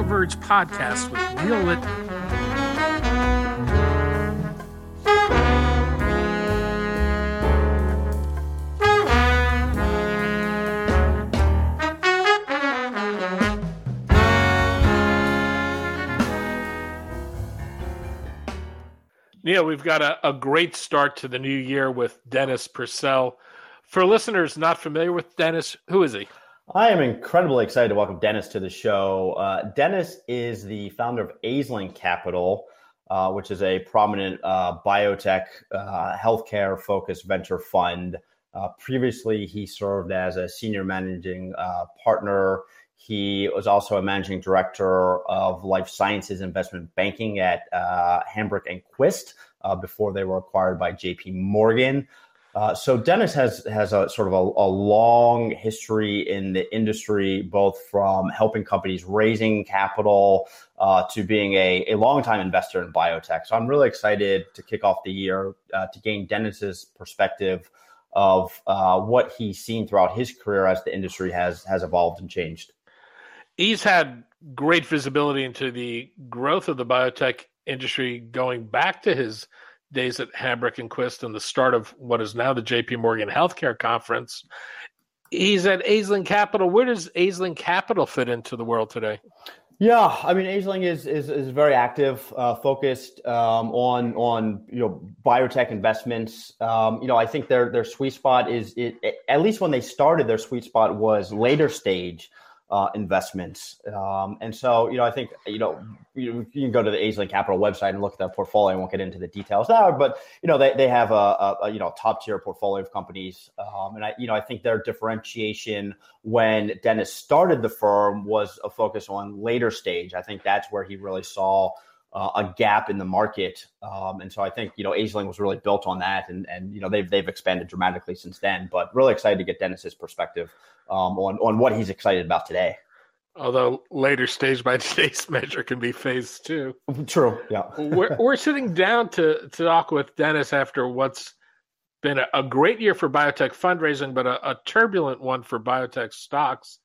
BioVerge podcast with Neil. Neil, we've got a, a great start to the new year with Dennis Purcell. For listeners not familiar with Dennis, who is he? I am incredibly excited to welcome Dennis to the show. Uh, Dennis is the founder of Aisling Capital, uh, which is a prominent uh, biotech, uh, healthcare focused venture fund. Uh, previously, he served as a senior managing uh, partner. He was also a managing director of life sciences investment banking at Hambrecht and Quist before they were acquired by JP Morgan. Uh, so Dennis has has a sort of a, a, long history in the industry, both from helping companies raising capital uh, to being a, a longtime investor in biotech. So I'm really excited to kick off the year uh, to gain Dennis's perspective of uh, what he's seen throughout his career as the industry has has evolved and changed. He's had great visibility into the growth of the biotech industry going back to his days at Hambrecht and Quist and the start of what is now the JP Morgan Healthcare Conference. He's at Aisling Capital. Where does Aisling Capital fit into the world today? Yeah, I mean, Aisling is is, is very active, uh, focused um, on on you know biotech investments. Um, you know, I think their their sweet spot is it, at least when they started, their sweet spot was later stage uh, investments. Um, and so, you know, I think, you know, you, you, can go to the Aisling Capital website and look at their portfolio. I won't get into the details now, but, you know, they, they have a, a, a you know, top tier portfolio of companies. Um, and I, you know, I think their differentiation when Dennis started the firm was a focus on later stage. I think that's where he really saw uh, a gap in the market. Um, and so I think, you know, Aisling was really built on that. And, and, you know, they've, they've expanded dramatically since then, but really excited to get Dennis's perspective um, on, on what he's excited about today. Although later stage by today's measure can be phase two. True. Yeah. we're, we're sitting down to, to talk with Dennis after what's been a, a great year for biotech fundraising, but a, a turbulent one for biotech stocks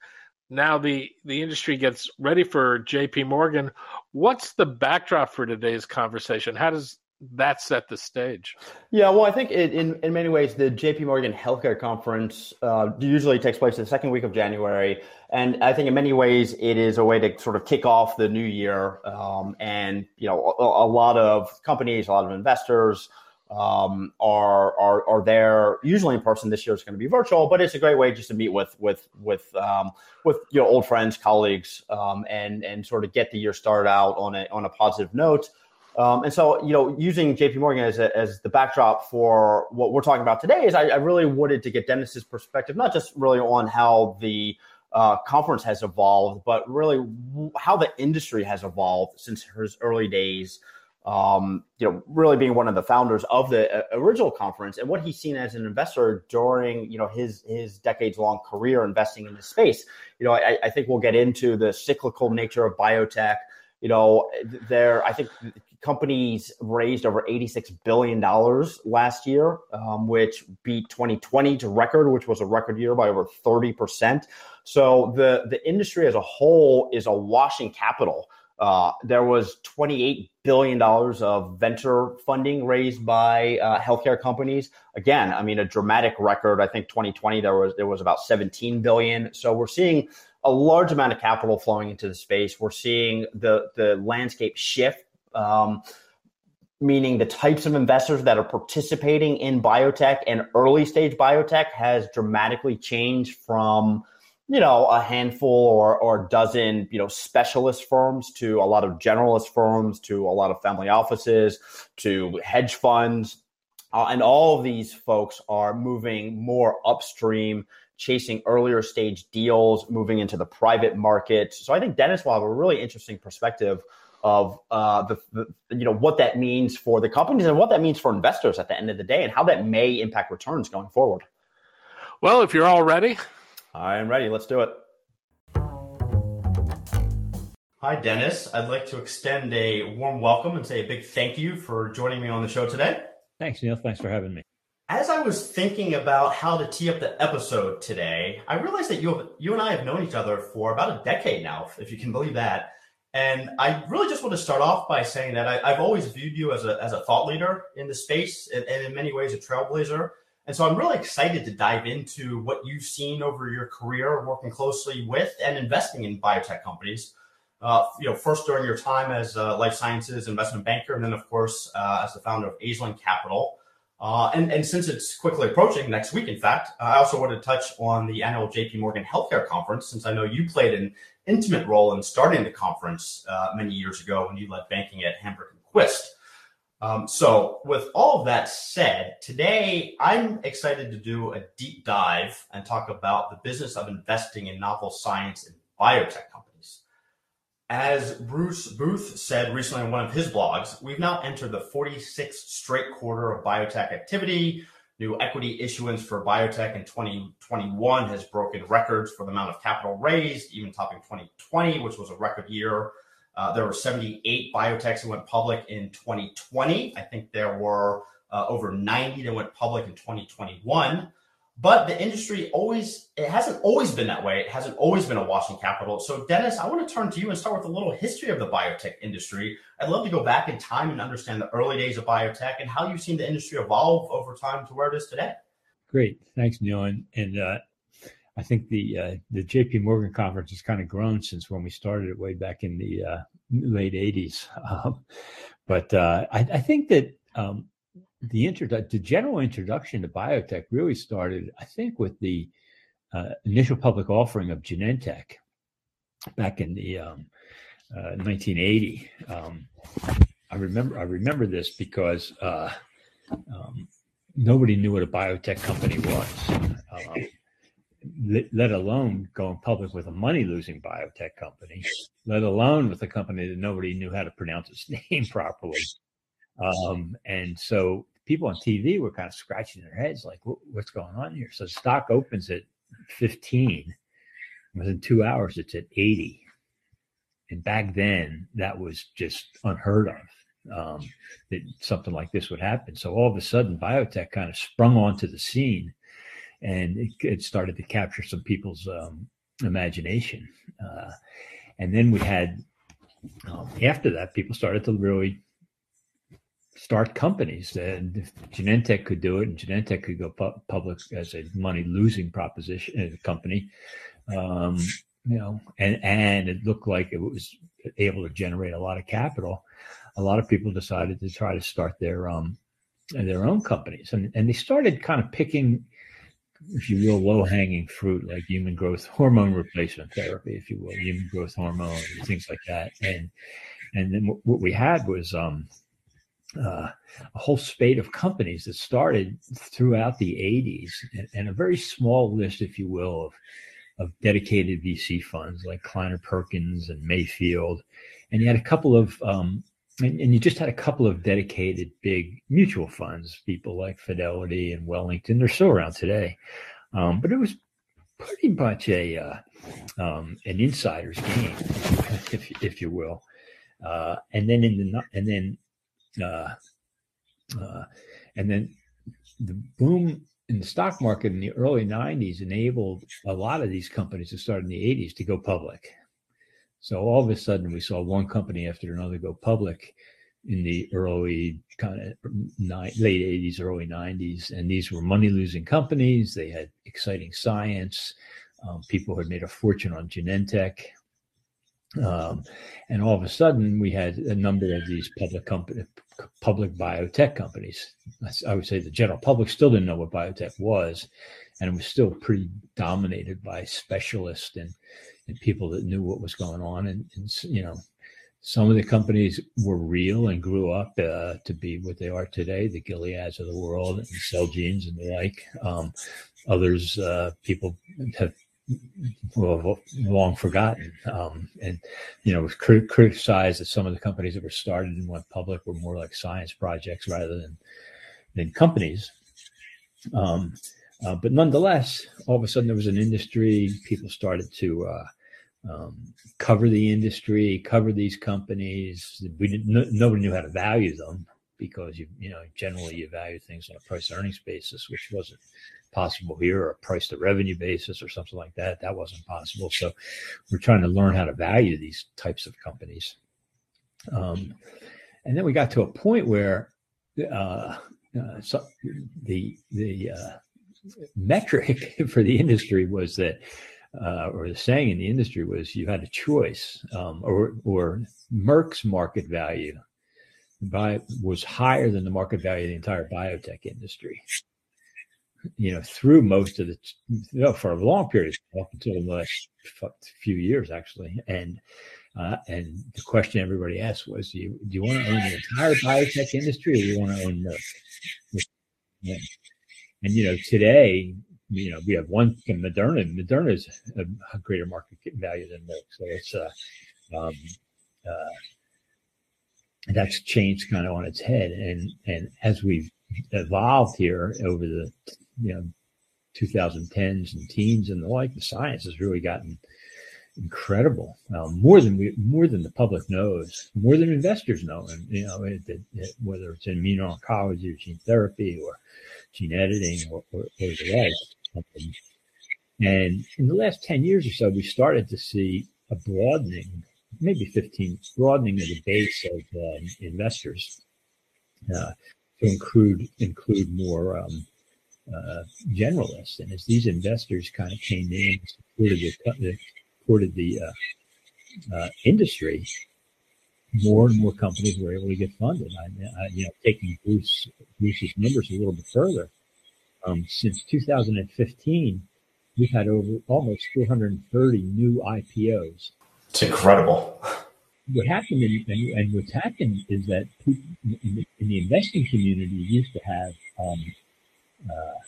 now the the industry gets ready for JP Morgan. What's the backdrop for today's conversation? How does that set the stage? Yeah, well, I think it, in in many ways the JP Morgan Healthcare Conference uh, usually takes place the second week of January, and I think in many ways it is a way to sort of kick off the new year. Um, and you know, a, a lot of companies, a lot of investors um, are are are there usually in person. This year is going to be virtual, but it's a great way just to meet with with with um, with you know old friends, colleagues, um, and and sort of get the year started out on a on a positive note. Um, and so, you know, using JP Morgan as, a, as the backdrop for what we're talking about today is I, I really wanted to get Dennis's perspective, not just really on how the uh, conference has evolved, but really how the industry has evolved since his early days um, you know, really being one of the founders of the uh, original conference and what he's seen as an investor during, you know, his his decades long career investing in this space. You know, I, I think we'll get into the cyclical nature of biotech. You know, there I think companies raised over $86 billion last year, um, which beat 2020 to record, which was a record year by over 30%. So the, the industry as a whole is a washing capital. Uh, there was $28 billion of venture funding raised by uh, healthcare companies. Again, I mean, a dramatic record. I think 2020 there was there was about 17 billion. So we're seeing a large amount of capital flowing into the space. We're seeing the the landscape shift. Um, meaning the types of investors that are participating in biotech and early stage biotech has dramatically changed from you know, a handful or or a dozen, you know, specialist firms to a lot of generalist firms to a lot of family offices to hedge funds. Uh, and all of these folks are moving more upstream, chasing earlier stage deals, moving into the private market. So I think Dennis will have a really interesting perspective of uh, the, the, you know what that means for the companies and what that means for investors at the end of the day, and how that may impact returns going forward. Well, if you're all ready, I am ready. Let's do it. Hi, Dennis. I'd like to extend a warm welcome and say a big thank you for joining me on the show today. Thanks, Neil. Thanks for having me. As I was thinking about how to tee up the episode today, I realized that you have, you and I have known each other for about a decade now, if you can believe that. And I really just want to start off by saying that I, have always viewed you as a, as a thought leader in the space and, and in many ways a trailblazer. And so I'm really excited to dive into what you've seen over your career working closely with and investing in biotech companies. Uh, you know, first during your time as a life sciences investment banker, and then of course uh, as the founder of Aisling Capital. Uh, and, and since it's quickly approaching next week, in fact, I also want to touch on the annual JP Morgan Healthcare Conference, since I know you played an intimate role in starting the conference uh, many years ago when you led banking at Hambrecht and Quist. Um, so, with all of that said, today I'm excited to do a deep dive and talk about the business of investing in novel science and biotech companies. As Bruce Booth said recently on one of his blogs, we've now entered the 46th straight quarter of biotech activity. New equity issuance for biotech in 2021 has broken records for the amount of capital raised, even topping 2020, which was a record year. Uh, there were 78 biotechs that went public in 2020. I think there were uh, over 90 that went public in 2021. But the industry always, it hasn't always been that way. It hasn't always been a washing capital. So, Dennis, I want to turn to you and start with a little history of the biotech industry. I'd love to go back in time and understand the early days of biotech and how you've seen the industry evolve over time to where it is today. Great. Thanks, Neil. And, and uh, I think the uh, the JP Morgan conference has kind of grown since when we started it way back in the uh, late 80s. Um, but uh, I, I, think that um, the introdu- the general introduction to biotech really started, I think, with the uh, initial public offering of Genentech back in the um, uh, 1980. Um, I remember I remember this because uh, um, nobody knew what a biotech company was, um, let, alone going public with a money losing biotech company, let alone with a company that nobody knew how to pronounce its name properly. Um, and so people on TV were kind of scratching their heads, like, what's going on here? So stock opens at 15. Within two hours, it's at 80. And back then, that was just unheard of um, that something like this would happen. So all of a sudden, biotech kind of sprung onto the scene and it, it started to capture some people's um, imagination. Uh, and then we had, um, after that, people started to really start companies. And if Genentech could do it, and Genentech could go pu- public as a money losing proposition as a company, um, you know, and and it looked like it was able to generate a lot of capital. A lot of people decided to try to start their um their own companies, and and they started kind of picking. If you will, low hanging fruit like human growth hormone replacement therapy, if you will, human growth hormone, things like that. And and then what we had was um, uh, a whole spate of companies that started throughout the 80s and, and, a very small list, if you will, of, of dedicated VC funds like Kleiner Perkins and Mayfield. And you had a couple of, um, and, and, you just had a couple of dedicated big mutual funds, people like Fidelity and Wellington. They're still around today. Um, but it was pretty much a uh, um, an insider's game, if, if you will. Uh, and then in the and then uh, uh, and then the boom in the stock market in the early 90s enabled a lot of these companies that started in the 80s to go public. So all of a sudden, we saw one company after another go public in the early kind of late 80s, early 90s. And these were money losing companies. They had exciting science. Um, people had made a fortune on Genentech. Um, and all of a sudden, we had a number of these public company, public biotech companies. I would say the general public still didn't know what biotech was, and it was still pretty dominated by specialists and people that knew what was going on. And, and, you know, some of the companies were real and grew up uh, to be what they are today, the Gileads of the world and Celgenes and the like. Um, others, uh, people have well, long forgotten. Um, and, you know, was crit- criticized that some of the companies that were started and went public were more like science projects rather than, than companies. Um, uh, but nonetheless, all of a sudden there was an industry. People started to uh, um, cover the industry, cover these companies. We didn't, no, nobody knew how to value them. because you you know generally you value things on a price earnings basis, which wasn't possible here, or a price to revenue basis, or something like that. That wasn't possible. So we're trying to learn how to value these types of companies. Um, and then we got to a point where uh, uh, so the the uh, metric for the industry was that, uh, or the saying in the industry was, you had a choice, um, or or Merck's market value by was higher than the market value of the entire biotech industry. You know, through most of the, you know, for a long period of time up until the last few years, actually, and uh, and the question everybody asked was, do you, do you want to own the entire biotech industry or do you want to own Merck? Yeah. And, you know, today, you know, we have one Moderna. Moderna is a, a greater market value than Merck. So it's, uh, um, uh, that's changed kind of on its head. And, and as we've evolved here over the, you know, 2010s and teens and the like, the science has really gotten incredible, um, more than we, more than the public knows, more than investors know, and you know it, it, it, whether it's in immuno-oncology or gene therapy or gene editing or, or, or the like. And in the last ten years or so, we started to see a broadening, maybe fifteen, broadening of the base of um, investors uh, to include include more. Um, uh, generalists, and as these investors kind of came in, supported the, the supported the uh, uh, industry, more and more companies were able to get funded. I, I, you know, taking Bruce Bruce's numbers a little bit further, um, since 2015, we've had over almost 430 new IPOs. It's incredible. What happened, in, and, and, what's happened is that people in the, in the investing community used to have um, uh,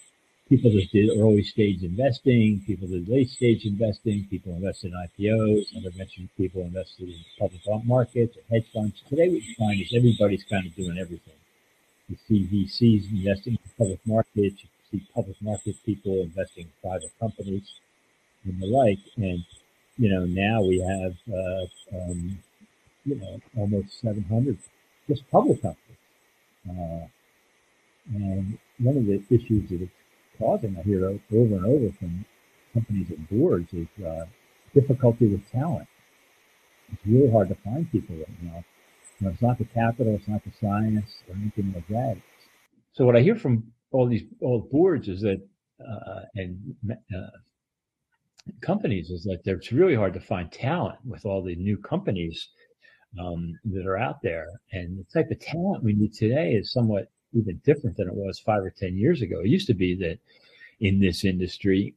people that did early stage investing, people that did late stage investing, people invested in IPOs, I mentioned people invested in public markets or hedge funds. Today, what you find is everybody's kind of doing everything. You see VCs investing in public markets, you see public market people investing in private companies and the like. And, you know, now we have, uh, um, you know, almost 700 just public companies. Uh, and one of the issues that causing, I hear over and over from companies and boards, is uh, difficulty with talent. It's really hard to find people right now. You know, it's not the capital, it's not the science or anything like that. So what I hear from all these all boards is that uh, and uh, companies is that it's really hard to find talent with all the new companies um, that are out there, and the type of talent we need today is somewhat even different than it was five or 10 years ago. It used to be that in this industry,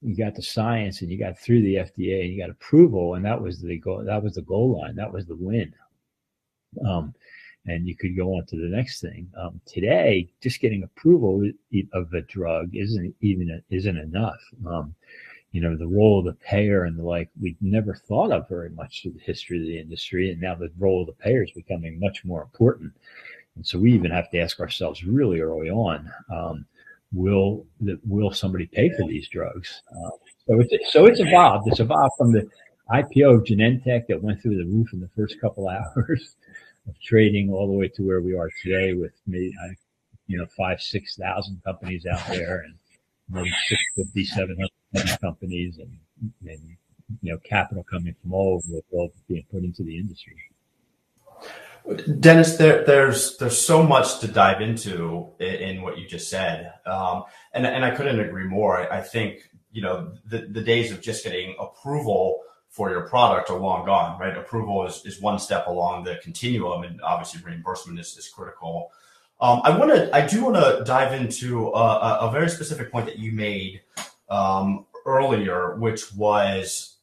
you got the science and you got through the FDA and you got approval, and that was the goal. That was the goal line. That was the win. Um, and you could go on to the next thing. Um, today, just getting approval of a drug isn't even isn't enough. Um, you know, the role of the payer and the like, we never thought of very much through the history of the industry, and now the role of the payer is becoming much more important. And so we even have to ask ourselves really early on, um, will will somebody pay for these drugs? Uh, so it's so it's evolved. It's evolved from the IPO of Genentech that went through the roof in the first couple hours of trading, all the way to where we are today with maybe you know five six thousand companies out there and maybe 650, 700 companies and, and you know capital coming from all over the world being put into the industry. Dennis, there, there's there's so much to dive into in, in what you just said, um, and and I couldn't agree more. I, I, think you know the the days of just getting approval for your product are long gone, right? Approval is, is one step along the continuum, and obviously reimbursement is, is critical. Um, I want to, I do want to dive into a, a, very specific point that you made um, earlier, which was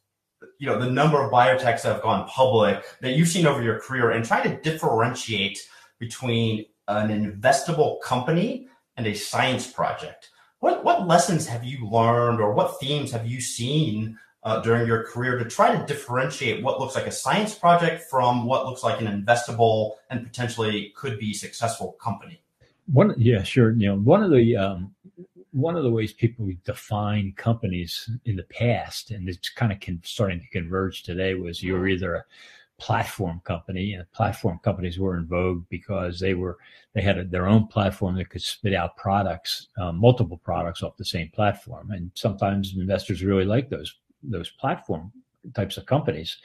you know the number of biotechs that have gone public that you've seen over your career and try to differentiate between an investable company and a science project. What what lessons have you learned or what themes have you seen uh, during your career to try to differentiate what looks like a science project from what looks like an investable and potentially could be successful company? One yeah sure you know one of the um, one of the ways people define companies in the past, and it's kind of con- starting to converge today, was you're either a platform company, and platform companies were in vogue because they were they had a, their own platform that could spit out products, um, multiple products off the same platform, and sometimes investors really like those those platform types of companies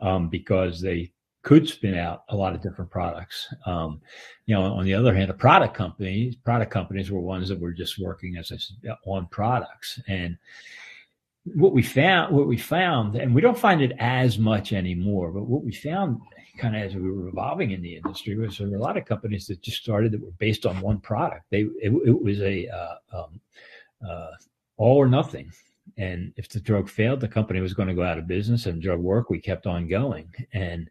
um, because they could spin out a lot of different products. Um, you know, on the other hand, a product company, product companies were ones that were just working as said, on products. And what we found, what we found, and we don't find it as much anymore, but what we found kind of as we were evolving in the industry was there were a lot of companies that just started that were based on one product. They, it, it was a, uh, um, uh, all or nothing. And if the drug failed, the company was going to go out of business and drug work, we kept on going. And,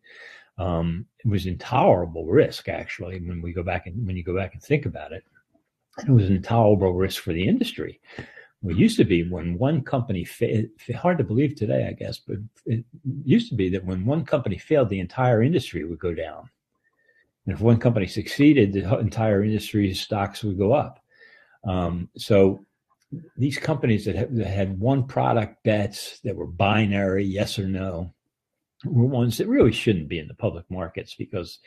um, it was intolerable risk actually when we go back and when you go back and think about it. It was an intolerable risk for the industry. It used to be when one company failed hard to believe today i guess but it used to be that when one company failed the entire industry would go down. And if one company succeeded the entire industry's stocks would go up. Um, so these companies that, that had one product bets that were binary yes or no were ones that really shouldn't be in the public markets because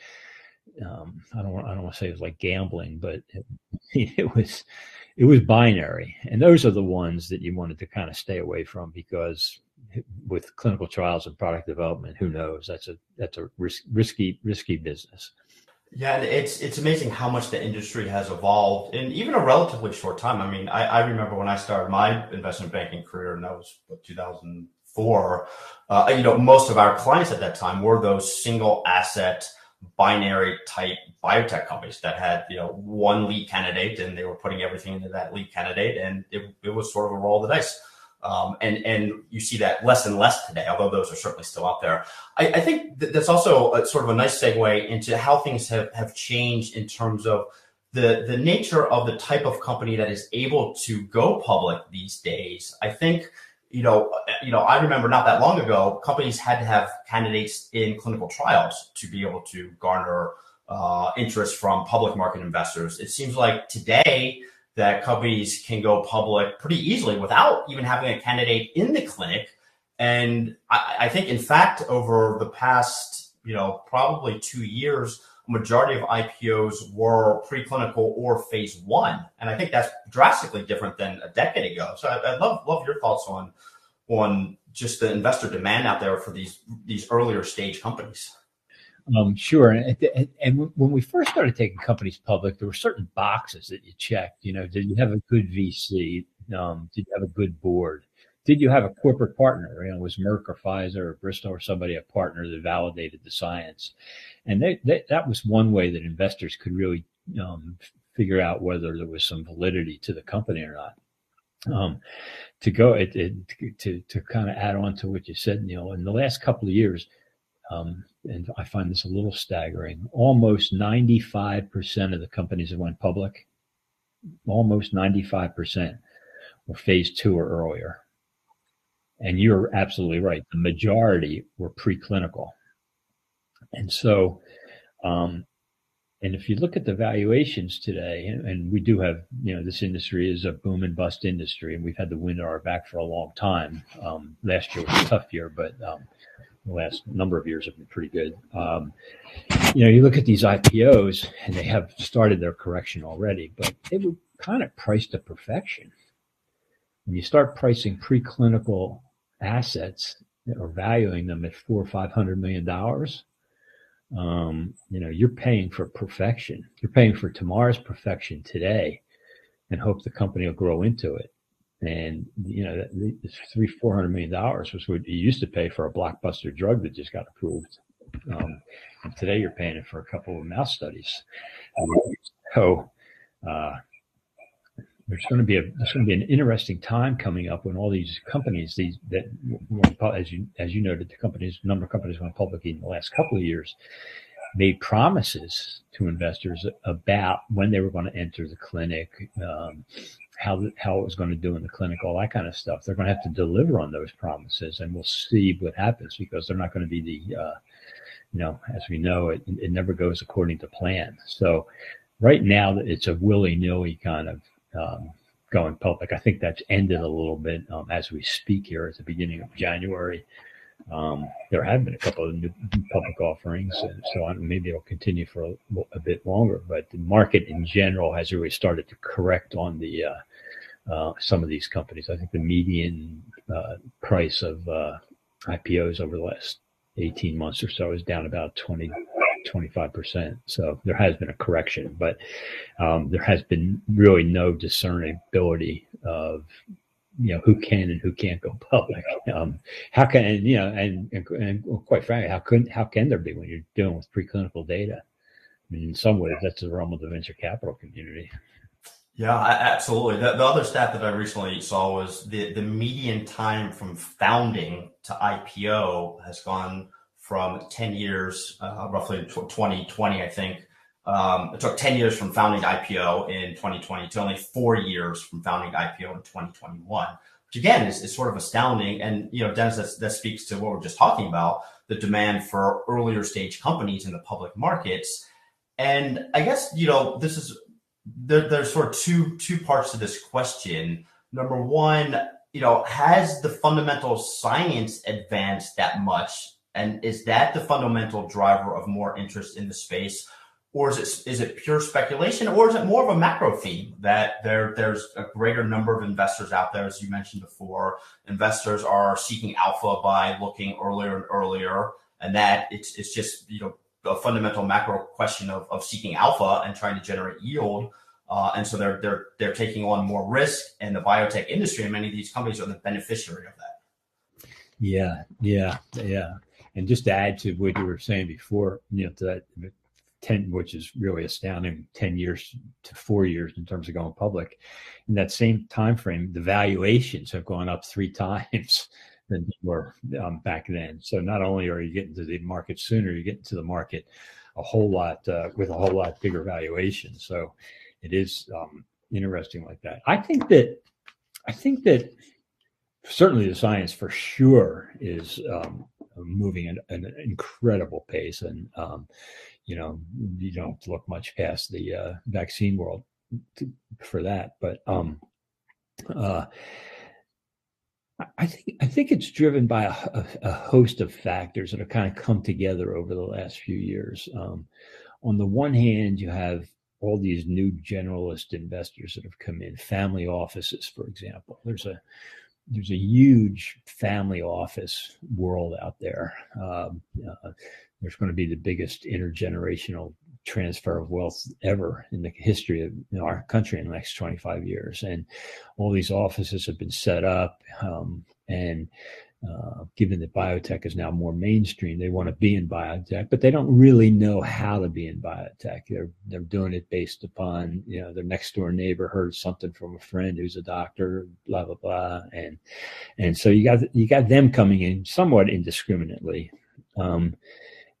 um, I don't I don't want to say it was like gambling, but it, it, was it was binary, and those are the ones that you wanted to kind of stay away from because with clinical trials and product development, who knows? That's a that's a risk, risky risky business. Yeah, it's it's amazing how much the industry has evolved in even a relatively short time. I mean, I, I remember when I started my investment banking career, and that was what 2000 for, uh, you know, most of our clients at that time were those single asset binary type biotech companies that had, you know, one lead candidate and they were putting everything into that lead candidate and it, it was sort of a roll of the dice. Um, and and you see that less and less today, although those are certainly still out there. I, I think that that's also a, sort of a nice segue into how things have, have changed in terms of the the nature of the type of company that is able to go public these days. I think you know, you know, I remember not that long ago, companies had to have candidates in clinical trials to be able to garner uh, interest from public market investors. It seems like today that companies can go public pretty easily without even having a candidate in the clinic. And I, I think, in fact, over the past, you know, probably two years, majority of IPOs were preclinical or phase one, and I think that's drastically different than a decade ago. So I, would love love your thoughts on on just the investor demand out there for these these earlier stage companies. Um, sure. And, and, when we first started taking companies public, there were certain boxes that you checked. You know, did you have a good VC? Um, did you have a good board? Did you have a corporate partner? You know, was Merck or Pfizer or Bristol or somebody a partner that validated the science? And they, they, that was one way that investors could really um, figure out whether there was some validity to the company or not. Um, to go it, it, to to kind of add on to what you said, Neil, in the last couple of years, um, and I find this a little staggering. Almost ninety five percent of the companies that went public, almost ninety five percent, were phase two or earlier. And you're absolutely right. The majority were preclinical. And so, um, and if you look at the valuations today, and we do have, you know, this industry is a boom and bust industry, and we've had the wind at our back for a long time. Um, last year was a tough year, but um, the last number of years have been pretty good. Um, you know, you look at these IPOs, and they have started their correction already, but they were kind of priced to perfection. When you start pricing preclinical assets or valuing them at four or five hundred million dollars, um, you know, you're paying for perfection. You're paying for tomorrow's perfection today, and hope the company will grow into it. And you know, three four hundred million dollars was what you used to pay for a blockbuster drug that just got approved. Um, and today you're paying it for a couple of mouse studies. So, uh, there's going to be a there's going to be an interesting time coming up when all these companies these that as you as you noted the companies number of companies went public in the last couple of years made promises to investors about when they were going to enter the clinic um, how how it was going to do in the clinic all that kind of stuff. They're going to have to deliver on those promises and we'll see what happens because they're not going to be the uh, you know as we know it, it never goes according to plan. So right now it's a willy-nilly kind of um, going public. I think that's ended a little bit um, as we speak here at the beginning of January. Um, there have been a couple of new public offerings, so on. Maybe it'll continue for a, a, bit longer. But the market in general has really started to correct on the uh, uh, some of these companies. I think the median uh, price of uh, IPOs over the last 18 months or so is down about 20, 25%. So there has been a correction, but um, there has been really no discernibility of you know who can and who can't go public. Um, how can you know and, and, and quite frankly, how can how can there be when you're dealing with preclinical data? I mean, in some ways, that's the realm of the venture capital community. Yeah, absolutely. The, the other stat that I recently saw was the, the median time from founding to IPO has gone from 10 years, uh, roughly 2020, I think. Um, it took 10 years from founding IPO in 2020 to only four years from founding IPO in 2021, which again is, is sort of astounding. And, you know, Dennis, that, that speaks to what we're just talking about, the demand for earlier stage companies in the public markets. And I guess, you know, this is there, there's sort of two two parts to this question. Number one, you know, has the fundamental science advanced that much, and is that the fundamental driver of more interest in the space, or is it is it pure speculation, or is it more of a macro theme that there there's a greater number of investors out there, as you mentioned before, investors are seeking alpha by looking earlier and earlier, and that it's it's just you know a fundamental macro question of, of seeking alpha and trying to generate yield. Uh, and so they're they're they're taking on more risk, and the biotech industry and many of these companies are the beneficiary of that. Yeah, yeah, yeah. And just to add to what you were saying before, you know, to that ten, which is really astounding, ten years to four years in terms of going public. In that same time frame, the valuations have gone up three times than they were um, back then. So not only are you getting to the market sooner, you're getting to the market a whole lot uh, with a whole lot bigger valuation. So it is um, interesting like that. I think that I think that certainly the science for sure is um, moving at an incredible pace, and um, you know you don't look much past the uh, vaccine world to, for that, but. Um, uh, I think I think it's driven by a, a, host of factors that have kind of come together over the last few years. Um, on the one hand, you have all these new generalist investors that have come in, family offices, for example. There's a there's a huge family office world out there. Um, uh, there's going to be the biggest intergenerational transfer of wealth ever in the history of our country in the next 25 years. And all these offices have been set up, um, and uh, given that biotech is now more mainstream, they want to be in biotech, but they don't really know how to be in biotech. They're they're doing it based upon you know their next door neighbor heard something from a friend who's a doctor, blah blah blah, and and so you got you got them coming in somewhat indiscriminately. Um,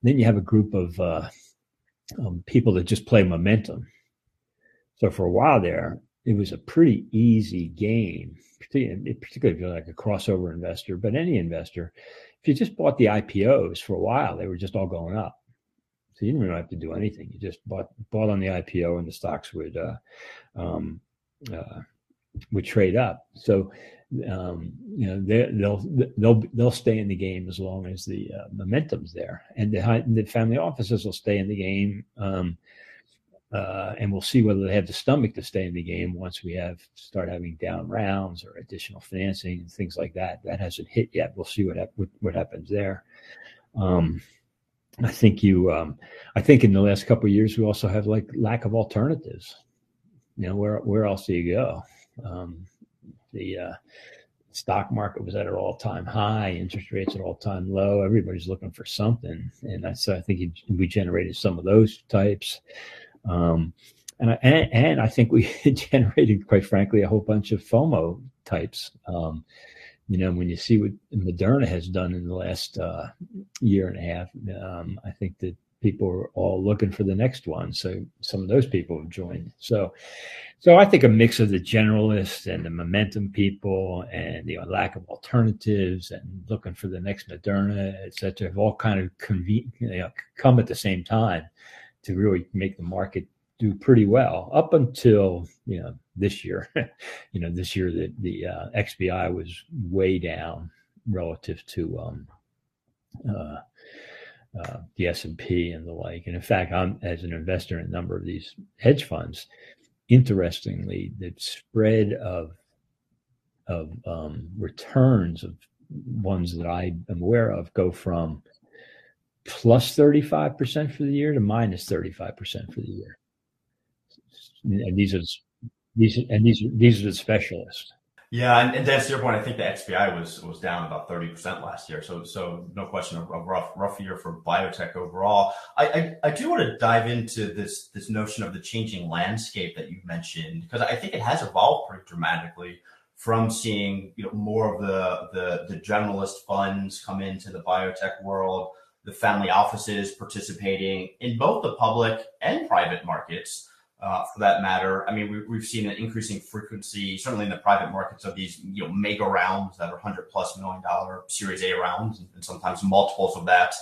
then you have a group of uh, um, people that just play momentum. So for a while there, it was a pretty easy game, particularly if you're like a crossover investor, but any investor, if you just bought the IPOs for a while, they were just all going up. So you didn't really have to do anything. You just bought bought on the IPO, and the stocks would uh, um, uh, would trade up. So um, you know they, will they'll they'll stay in the game as long as the uh, momentum's there, and the, the family offices will stay in the game. Um, uh, and we'll see whether they have the stomach to stay in the game once we have start having down rounds or additional financing and things like that. That hasn't hit yet. We'll see what what, what happens there. Um, I think you. Um, I think in the last couple of years we also have like lack of alternatives. You know where where else do you go? Um, the uh, stock market was at an all time high, interest rates at all time low. Everybody's looking for something, and so I think we generated some of those types. Um, and, I, and, and I think we generated, quite frankly, a whole bunch of FOMO types. Um, you know, when you see what Moderna has done in the last uh, year and a half, um, I think that people are all looking for the next one. So some of those people have joined. So, so I think a mix of the generalists and the momentum people and the lack of alternatives and looking for the next Moderna, et cetera, have all kind of conven- you know, come at the same time to really make the market do pretty well up until you know this year. you know, this year the the uh, XBI was way down relative to um, uh, uh, the S and P and the like. And in fact, I'm as an investor in a number of these hedge funds. Interestingly, the spread of of um, returns of ones that I am aware of go from plus 35% for the year to minus 35% for the year. And these are these and these these are the specialists. Yeah, and, and to your point, I think the XBI was was down about thirty percent last year. So so no question, a, rough rough year for biotech overall. I, I, I do want to dive into this this notion of the changing landscape that you mentioned because I think it has evolved pretty dramatically from seeing you know more of the the the generalist funds come into the biotech world, the family offices participating in both the public and private markets uh, for that matter. I mean, we, we've seen an increasing frequency, certainly in the private markets, of these you know mega rounds that are hundred plus million dollar Series A rounds, and, sometimes multiples of that.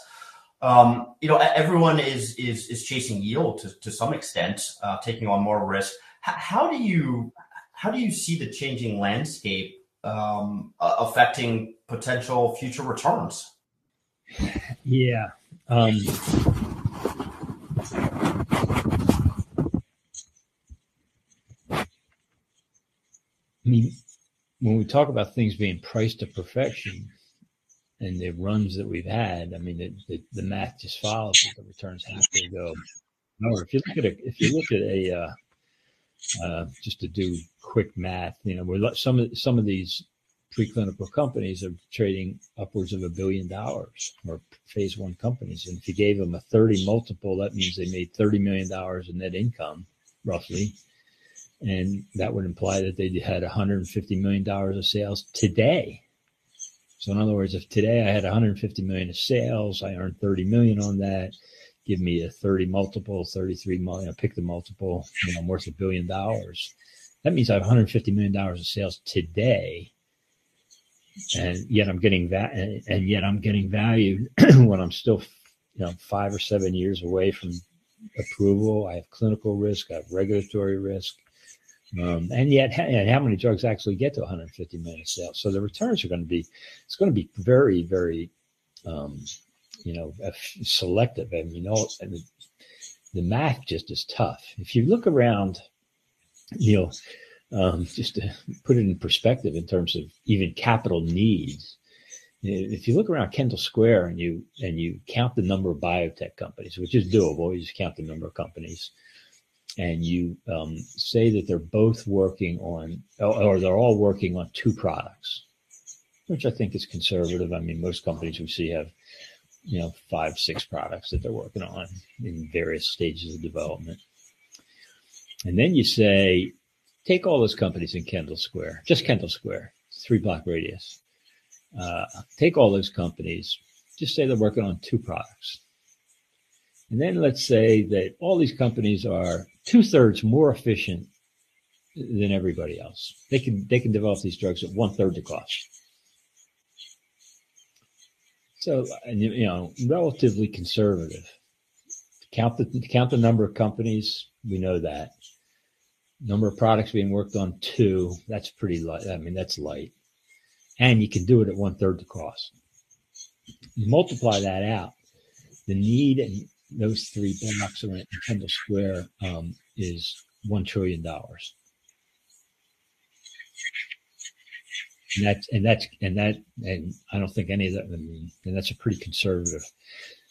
Um, you know, everyone is is is chasing yield to, to some extent, uh, taking on more risk. H- how do you how do you see the changing landscape um, affecting potential future returns? Yeah. Um, I mean, when we talk about things being priced to perfection and the runs that we've had, I mean, the, the, the math just follows the returns have to go. Or if you look at a, if you look at a, uh, uh, just to do quick math, you know, we're some of some of these preclinical companies are trading upwards of a billion dollars or phase one companies. And if you gave them a 30 multiple, that means they made $30 million in net income, roughly and that would imply that they had 150 million dollars of sales today. So in other words, if today I had 150 million of sales, I earned 30 million on that. Give me a 30 multiple, 33 million. Pick the multiple. You know, worth a billion dollars. That means I have 150 million dollars of sales today, and yet I'm getting that, and yet I'm getting valued when I'm still, you know, five or seven years away from approval. I have clinical risk. I have regulatory risk um, and yet, and how many drugs actually get to 150 million sales? So the returns are going to be, it's going to be very, very, um, you know, selective. And you know, and the, the math just is tough. If you look around, you know, um, just to put it in perspective in terms of even capital needs, if you look around Kendall Square and you and you count the number of biotech companies, which is doable, you just count the number of companies and you um, say that they're both working on, or they're all working on two products, which I think is conservative. I mean, most companies we see have, you know, five, six products that they're working on in various stages of development. And then you say, take all those companies in Kendall Square, just Kendall Square, three block radius. Uh, take all those companies, just say they're working on two products. And then let's say that all these companies are two thirds more efficient than everybody else. They can they can develop these drugs at one third the cost. So you know, relatively conservative. Count the count the number of companies. We know that number of products being worked on two. That's pretty light. I mean, that's light, and you can do it at one third the cost. You multiply that out. The need and those three blocks around Kendall Square um, is one trillion dollars. And that's and that's and that and I don't think any of that. I mean, and that's a pretty conservative.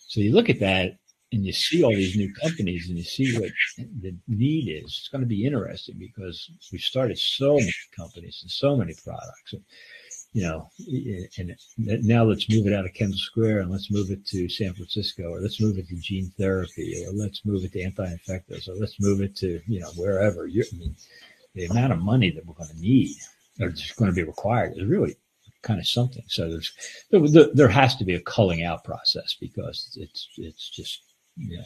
So you look at that and you see all these new companies and you see what the need is. It's going to be interesting because we've started so many companies and so many products you know, and now let's move it out of Kendall Square and let's move it to San Francisco, or let's move it to gene therapy, or let's move it to anti-infectives, or let's move it to you know wherever. You're, I mean, the amount of money that we're going to need, or just going to be required, is really kind of something. So there's there, there has to be a culling out process because it's it's just know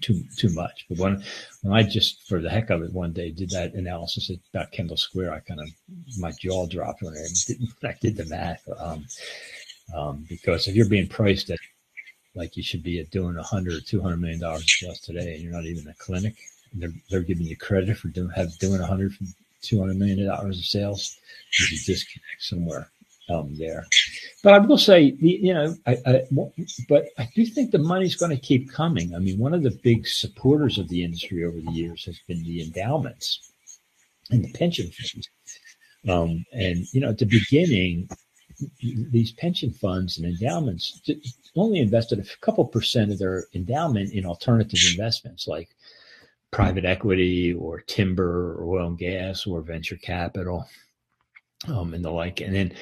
too too much. But when when I just for the heck of it one day did that analysis about Kendall Square, I kind of my jaw dropped when I did, I did the math. Um, um, because if you're being priced at like you should be at doing a hundred or two hundred million dollars just today, and you're not even a clinic, they're they're giving you credit for doing have doing a hundred two hundred million dollars of sales. There's a disconnect somewhere. Um, there. But I will say, you know, I, I, but I do think the money's going to keep coming. I mean, one of the big supporters of the industry over the years has been the endowments and the pension funds. Um, and you know, at the beginning, these pension funds and endowments only invested a couple percent of their endowment in alternative investments like private equity or timber or oil and gas or venture capital um, and the like. And then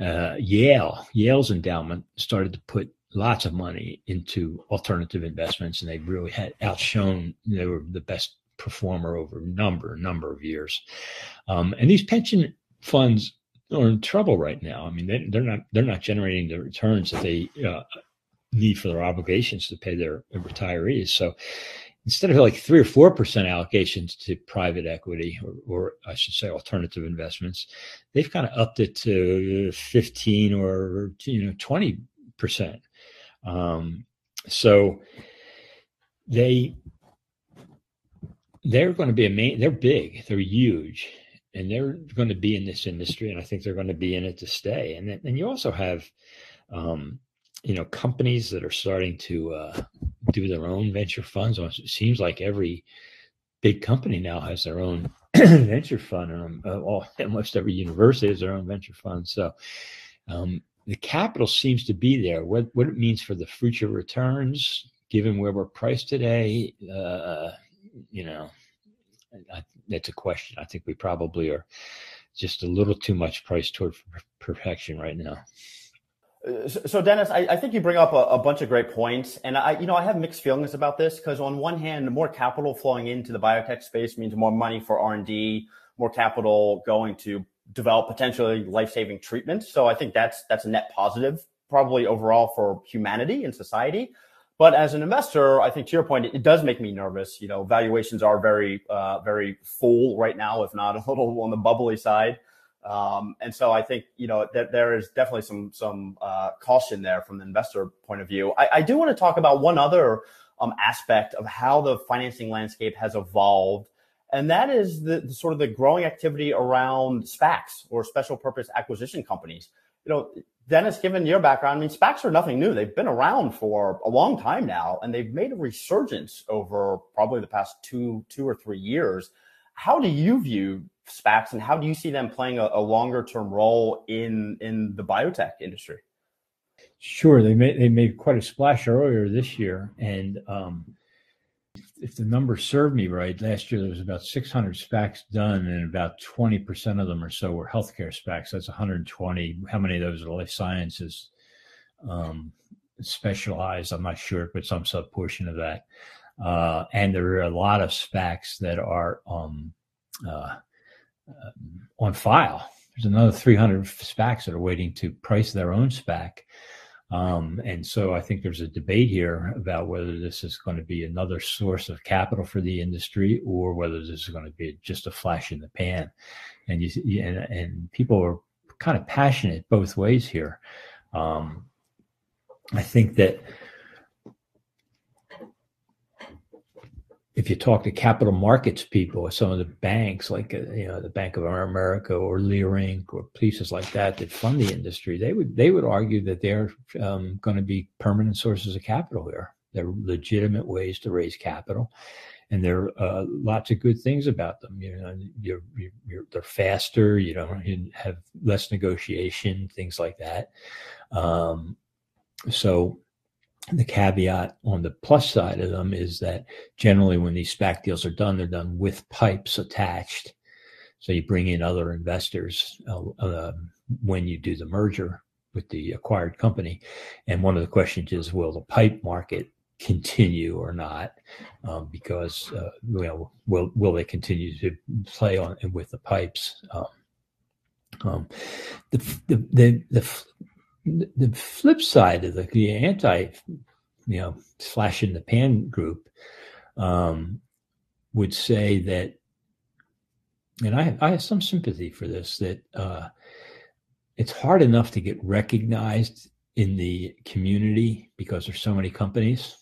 uh, Yale, Yale's endowment started to put lots of money into alternative investments, and they really had outshone. They were the best performer over number number of years. Um, and these pension funds are in trouble right now. I mean, they, they're not they're not generating the returns that they uh, need for their obligations to pay their retirees. So instead of like three or four percent allocations to private equity or, or, I should say alternative investments, they've kind of upped it to fifteen or you know twenty percent. Um, so they they're going to be a main. They're big. They're huge. And they're going to be in this industry, and I think they're going to be in it to stay. And then, and you also have um, you know companies that are starting to uh, do their own venture funds. It seems like every big company now has their own venture fund, and uh, all, almost every university has their own venture fund. So um, the capital seems to be there. What what it means for the future returns, given where we're priced today, uh, you know, I, that's a question. I think we probably are just a little too much priced toward perfection right now. So, Dennis, I, I, think you bring up a, a, bunch of great points, and I, you know, I have mixed feelings about this because on one hand, more capital flowing into the biotech space means more money for R and D, more capital going to develop potentially life-saving treatments. So, I think that's that's a net positive, probably overall for humanity and society. But as an investor, I think to your point, it, it does make me nervous. You know, valuations are very, uh, very full right now, if not a little on the bubbly side. Um, and so I think you know that there is definitely some some uh, caution there from the investor point of view. I, I do want to talk about one other um, aspect of how the financing landscape has evolved, and that is the, the, sort of the growing activity around SPACs or special purpose acquisition companies. You know, Dennis, given your background, I mean, SPACs are nothing new. They've been around for a long time now, and they've made a resurgence over probably the past two two or three years. How do you view SPACs, and how do you see them playing a, a longer term role in in the biotech industry? Sure, they made they made quite a splash earlier this year, and um, if the numbers serve me right, last year there was about 600 SPACs done, and about 20 percent of them or so were healthcare SPACs. That's 120. How many of those are life sciences um, specialized? I'm not sure, but some sub portion of that. Uh, and there are a lot of SPACs that are um, uh, on file. There's another 300 SPACs that are waiting to price their own SPAC. Um, and so I think there's a debate here about whether this is going to be another source of capital for the industry or whether this is going to be just a flash in the pan. And you and, and people are kind of passionate both ways here. Um, I think that if you talk to capital markets people or some of the banks, like uh, you know the Bank of America or Leerink or places like that that fund the industry, they would they would argue that they're um, going to be permanent sources of capital here. They're legitimate ways to raise capital, and there are uh, lots of good things about them. You know, you're, you're, they're faster. You don't you have less negotiation, things like that. Um, so the caveat on the plus side of them is that generally when these SPAC deals are done, they're done with pipes attached. So you bring in other investors uh, uh, when you do the merger with the acquired company. And one of the questions is, will the pipe market continue or not? Um, because uh, well, will will they continue to play on with the pipes? Um, um, the, the the the the flip side of the, the anti, you know, flash in the pan group um, would say that, and I, I have some sympathy for this, that uh, it's hard enough to get recognized in the community because there's so many companies.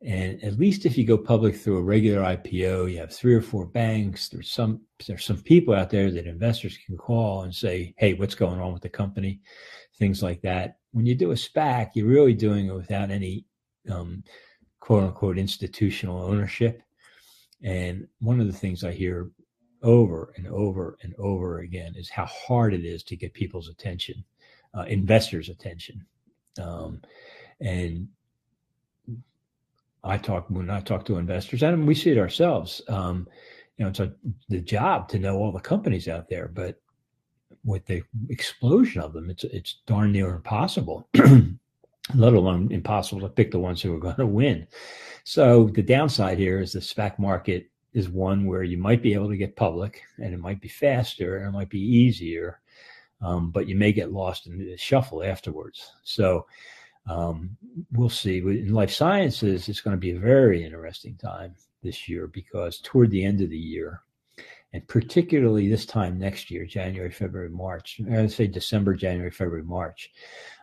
And at least if you go public through a regular IPO, you have three or four banks. There's some there's some people out there that investors can call and say, "Hey, what's going on with the company?" Things like that. When you do a SPAC, you're really doing it without any um, quote unquote institutional ownership. And one of the things I hear over and over and over again is how hard it is to get people's attention, uh, investors' attention. Um, and I talk when I talk to investors, and we see it ourselves. Um, you know, it's a, the job to know all the companies out there, but with the explosion of them, it's it's darn near impossible. let alone impossible to pick the ones who are going to win. So the downside here is the SPAC market is one where you might be able to get public, and it might be faster, and it might be easier, um, but you may get lost in the shuffle afterwards. So um, we'll see. In life sciences, it's going to be a very interesting time this year because toward the end of the year, and particularly this time next year, January, February, March, I'd say December, January, February, March,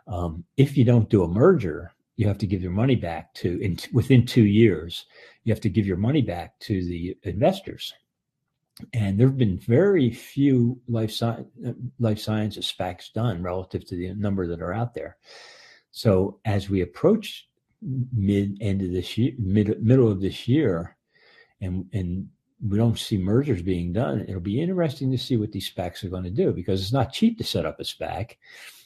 um, if you don't do a merger, you have to give your money back to in within two years. You have to give your money back to the investors. And there have been very few life, sci- life sciences SPACs done relative to the number that are out there. So as we approach mid end of this year, mid middle of this year, and and we don't see mergers being done, it'll be interesting to see what these SPACs are going to do because it's not cheap to set up a SPAC.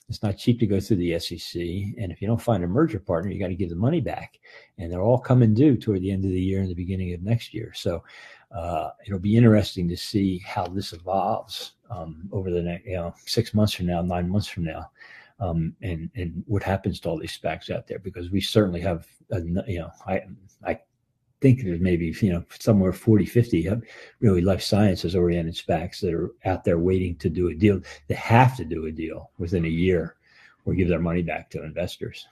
It's not cheap to go through the SEC. And if you don't find a merger partner, you got to give the money back. And they're all coming due toward the end of the year and the beginning of next year. So uh, it'll be interesting to see how this evolves um, over the next, you know, six months from now, nine months from now um, and and what happens to all these SPACs out there because we certainly have a, you know I I think there's maybe you know somewhere 40 50 really life sciences oriented SPACs that are out there waiting to do a deal they have to do a deal within a year or give their money back to investors.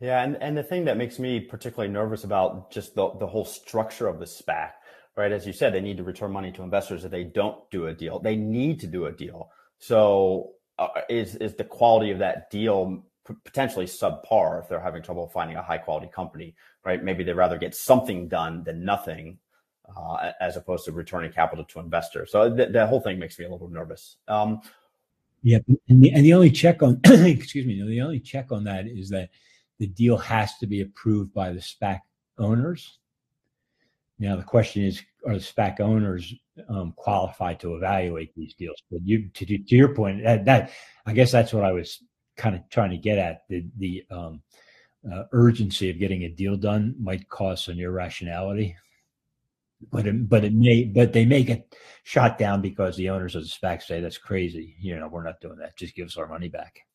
Yeah and, and the thing that makes me particularly nervous about just the, the whole structure of the SPAC right as you said they need to return money to investors if they don't do a deal. They need to do a deal. So uh, is is the quality of that deal potentially subpar if they're having trouble finding a high quality company, right? Maybe they'd rather get something done than nothing, uh, as opposed to returning capital to investors. So th- the whole thing makes me a little nervous. Um, yeah, and the, and the only check on excuse me, the only check on that is that the deal has to be approved by the SPAC owners. Now the question is, are the SPAC owners um, qualified to evaluate these deals. But you, to, to your point, that, that, I guess that's what I was kind of trying to get at. The the um, uh, urgency of getting a deal done might cause some irrationality, but it, but it may but they may get shot down because the owners of the SPAC say that's crazy. You know, we're not doing that. Just give us our money back.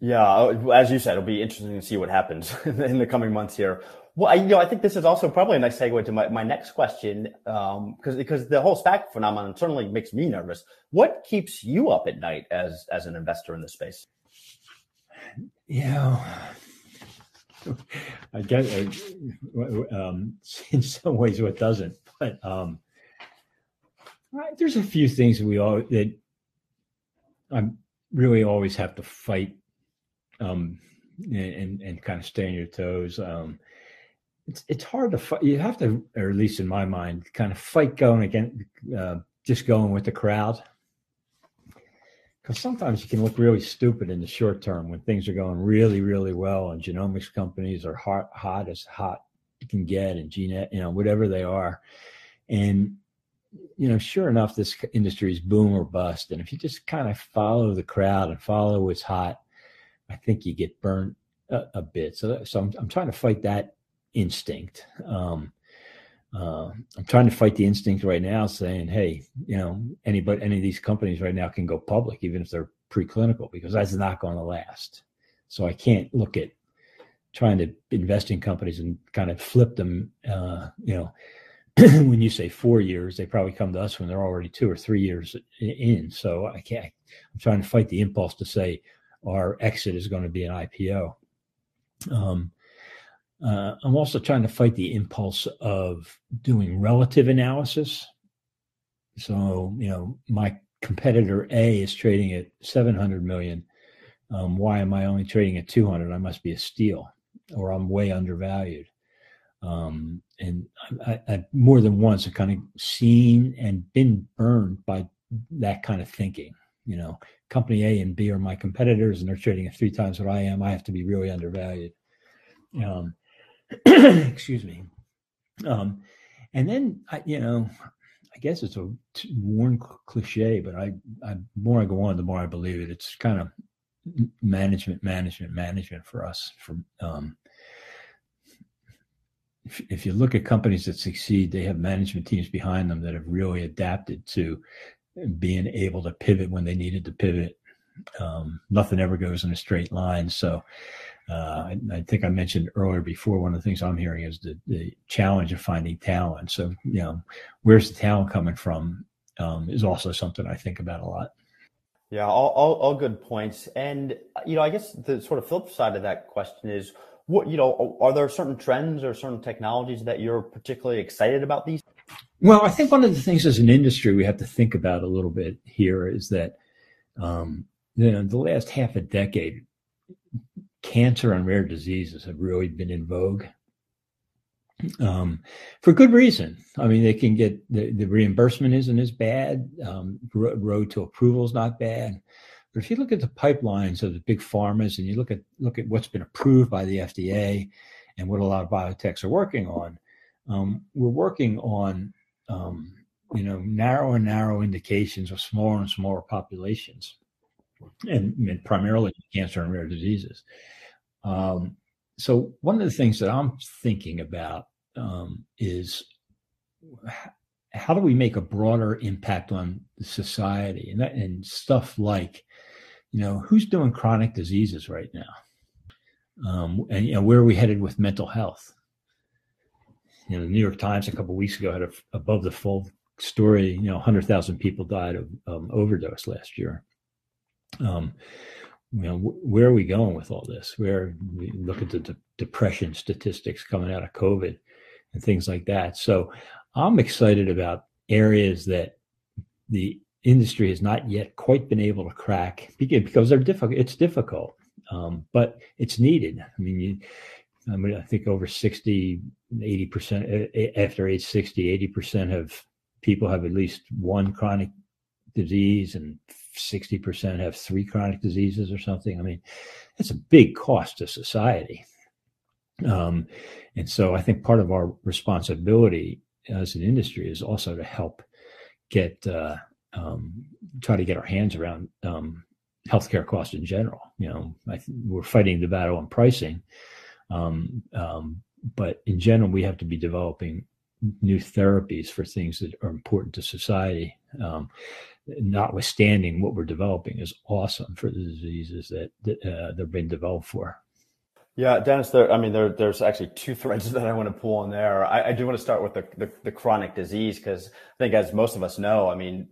Yeah, uh, as you said, it'll be interesting to see what happens in the coming months here. Well, I, you know, I think this is also probably a nice segue to my, my next question, because um, because the whole SPAC phenomenon certainly makes me nervous. What keeps you up at night as as an investor in the space? Yeah, I guess um, in some ways what doesn't, but um, there's a few things that we all that I really always have to fight um, and and kind of stay on your toes. Um, it's it's hard to fight. You have to, or at least in my mind, kind of fight going against uh, just going with the crowd. Because sometimes you can look really stupid in the short term when things are going really, really well, and genomics companies are hot, hot as hot can get, and gene, you know, whatever they are, and you know, sure enough, this industry is boom or bust. And if you just kind of follow the crowd and follow what's hot, I think you get burnt a, a bit. So, so I'm, I'm trying to fight that instinct. Um, uh, I'm trying to fight the instinct right now, saying, "Hey, you know, anybody, any of these companies right now can go public, even if they're preclinical, because that's not going to last." So I can't look at trying to invest in companies and kind of flip them. Uh, you know, when you say four years, they probably come to us when they're already two or three years in. So I can't. I'm trying to fight the impulse to say our exit is going to be an IPO. Um, uh, I'm also trying to fight the impulse of doing relative analysis. So, you know, my competitor A is trading at 700 million. Um, why am I only trading at 200? I must be a steal or I'm way undervalued. Um, and I, I, more than once, I've kind of seen and been burned by that kind of thinking. You know, company A and B are my competitors, and they're trading at three times what I am. I have to be really undervalued. Um, excuse me. Um, and then, I, you know, I guess it's a worn cliche, but I, I more I go on, the more I believe it. It's kind of management, management, management for us. For um, if, if you look at companies that succeed, they have management teams behind them that have really adapted to being able to pivot when they needed to pivot. Um, nothing ever goes in a straight line, so uh, I, I, think I mentioned earlier before, one of the things I'm hearing is the, the challenge of finding talent. So, you know, where's the talent coming from um, is also something I think about a lot. Yeah, all, all, all, good points. And, you know, I guess the sort of flip side of that question is what, you know, are there certain trends or certain technologies that you're particularly excited about these? Well, I think one of the things as an industry we have to think about a little bit here is that, um, you know, the last half a decade, cancer and rare diseases have really been in vogue um, for good reason. I mean, they can get the, the reimbursement isn't as bad. Um, road to approval is not bad. But if you look at the pipelines of the big pharmas and you look at look at what's been approved by the FDA and what a lot of biotechs are working on, um, we're working on um, you know narrow and narrow indications of smaller and smaller populations, and, and primarily cancer and rare diseases. Um, so one of the things that I'm thinking about um, is how do we make a broader impact on society and, that, and stuff like, you know, who's doing chronic diseases right now, um, and you know where are we headed with mental health? You know, the New York Times a couple weeks ago had a, above the full story. You know, hundred thousand people died of um, overdose last year. Um, you know, where are we going with all this? Where we look at the de- depression statistics coming out of COVID and things like that. So I'm excited about areas that the industry has not yet quite been able to crack because they're difficult. It's difficult, um, but it's needed. I mean, you, I mean, I think over 60, 80% after age 60, 80% of people have at least one chronic disease and 60% have three chronic diseases or something. I mean, that's a big cost to society. Um, and so I think part of our responsibility as an industry is also to help get, uh, um, try to get our hands around um, healthcare costs in general. You know, we're fighting the battle on pricing. Um, um, but in general, we have to be developing new therapies for things that are important to society. Um, notwithstanding what we're developing is awesome for the diseases that, that uh, they're being developed for. Yeah, Dennis. There, I mean, there, there's actually two threads that I want to pull on there. I, I do want to start with the, the, the chronic disease because I think, as most of us know, I mean,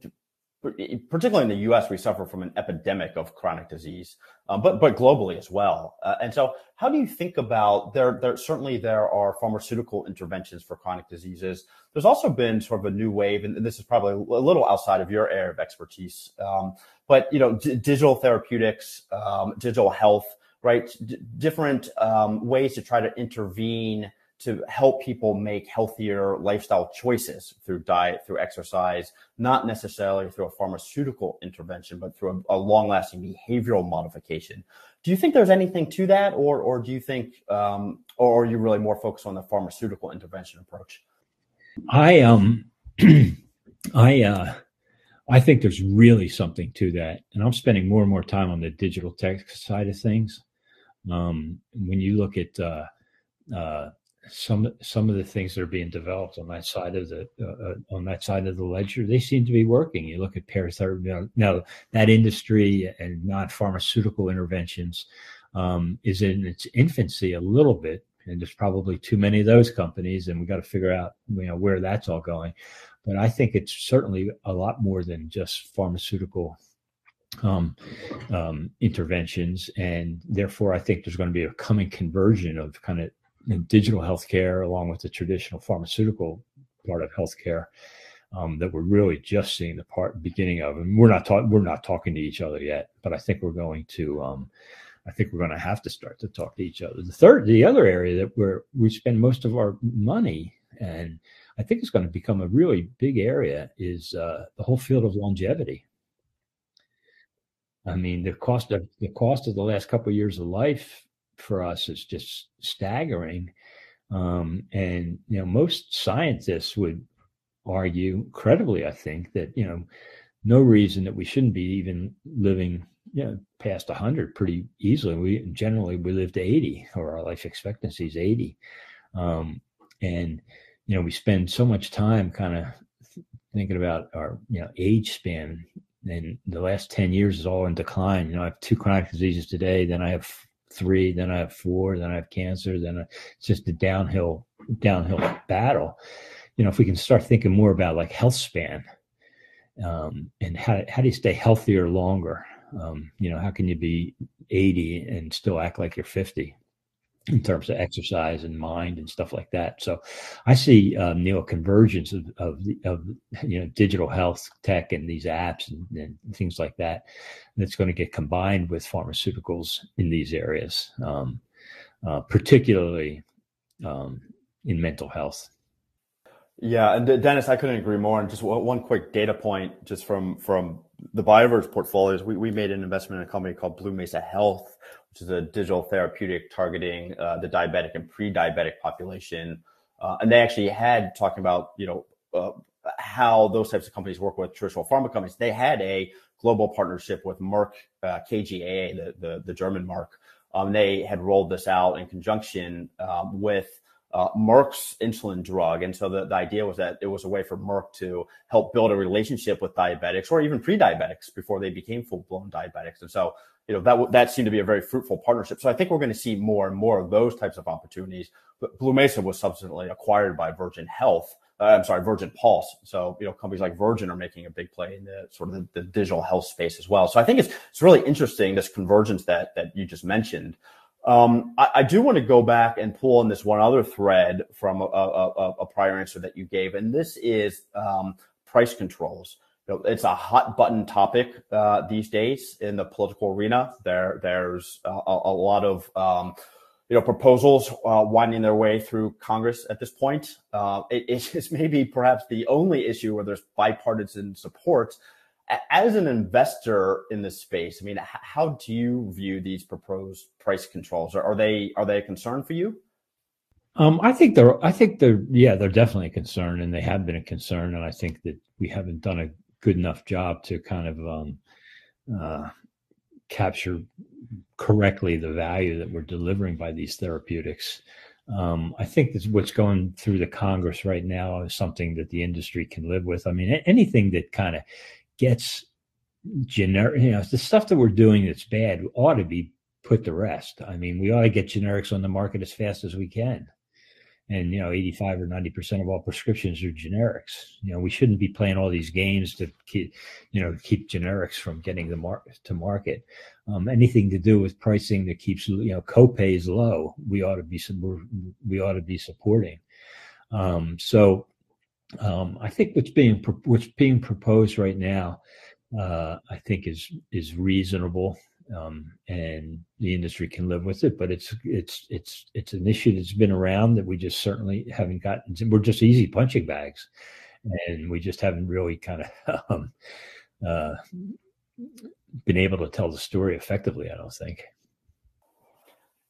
particularly in the U.S., we suffer from an epidemic of chronic disease, um, but but globally as well. Uh, and so, how do you think about there? There certainly there are pharmaceutical interventions for chronic diseases. There's also been sort of a new wave, and this is probably a little outside of your area of expertise, um, but you know, d- digital therapeutics, um, digital health, right? D- different um, ways to try to intervene to help people make healthier lifestyle choices through diet, through exercise, not necessarily through a pharmaceutical intervention, but through a, a long-lasting behavioral modification. Do you think there's anything to that, or or do you think, um, or are you really more focused on the pharmaceutical intervention approach? I um, I uh, I think there's really something to that, and I'm spending more and more time on the digital tech side of things. Um, when you look at uh, uh, some some of the things that are being developed on that side of the uh, uh on that side of the ledger, they seem to be working. You look at paratherapy you now, that industry and not pharmaceutical interventions um, is in its infancy a little bit, and there's probably too many of those companies, and we got to figure out you know where that's all going. But I think it's certainly a lot more than just pharmaceutical um, um, interventions, and therefore I think there's going to be a coming conversion of kind of digital healthcare along with the traditional pharmaceutical part of healthcare um, that we're really just seeing the part beginning of, and we're not talking we're not talking to each other yet, but I think we're going to um, I think we're going to have to start to talk to each other. The third, the other area that where we spend most of our money, and I think it's going to become a really big area, is uh, the whole field of longevity. I mean, the cost of the cost of the last couple of years of life for us is just staggering. Um, and you know, most scientists would argue, credibly, I think, that you know, no reason that we shouldn't be even living you know, past 100 pretty easily. We generally we live to 80, or our life expectancy is 80. Um, and you know, we spend so much time kind of thinking about our you know age span and the last 10 years is all in decline you know i have two chronic diseases today then i have three then i have four then i have cancer then I, it's just a downhill downhill battle. You know if we can start thinking more about like health span um, and how, how do you stay healthier longer? Um, you know how can you be 80 and still act like you're 50 in terms of exercise and mind and stuff like that. So I see um, you know convergence of of, of you know digital health tech and these apps and, and things like that that's going to get combined with pharmaceuticals in these areas, um, uh, particularly um, in mental health. Yeah, and Dennis, I couldn't agree more. And just one quick data point, just from from the BioVerge portfolios, we, we made an investment in a company called Blue Mesa Health, which is a digital therapeutic targeting uh, the diabetic and pre-diabetic population. Uh, and they actually had talking about you know uh, how those types of companies work with traditional pharma companies. They had a global partnership with Merck uh, KGaA, the, the, the German Merck. Um, they had rolled this out in conjunction um, with uh, Merck's insulin drug. And so the, the idea was that it was a way for Merck to help build a relationship with diabetics or even pre-diabetics before they became full-blown diabetics. And so, you know, that, that seemed to be a very fruitful partnership. So I think we're going to see more and more of those types of opportunities. But Blue Mesa was subsequently acquired by Virgin Health. Uh, I'm sorry, Virgin Pulse. So, you know, companies like Virgin are making a big play in the sort of the, the digital health space as well. So I think it's, it's really interesting, this convergence that, that you just mentioned. Um, I, I, do want to go back and pull on this one other thread from a, a, a prior answer that you gave, and this is um, price controls. It's a hot button topic uh, these days in the political arena. There, there's a, a lot of um, you know proposals uh, winding their way through Congress at this point. Uh, it, it's maybe perhaps the only issue where there's bipartisan support as an investor in this space, I mean, how do you view these proposed price controls? Are, they are they a concern for you? Um, I think they're. I think they're. Yeah, they're definitely a concern, and they have been a concern. And I think that we haven't done a good enough job to kind of um, uh, capture correctly the value that we're delivering by these therapeutics. Um, I think that what's going through the Congress right now is something that the industry can live with. I mean, anything that kind of gets generic, you know, the stuff that we're doing that's bad ought to be put to rest. I mean, we ought to get generics on the market as fast as we can. And, you know, 85 or 90% of all prescriptions are generics. You know, we shouldn't be playing all these games to keep, you know, keep generics from getting the to market. Um, anything to do with pricing that keeps, you know, copays low, we ought to be, we ought to be supporting. Um, so um, I think what's being what's being proposed right now, uh, I think is is reasonable, um, and the industry can live with it. But it's it's it's it's an issue that's been around that we just certainly haven't gotten. We're just easy punching bags, and we just haven't really kind of um, uh, been able to tell the story effectively. I don't think.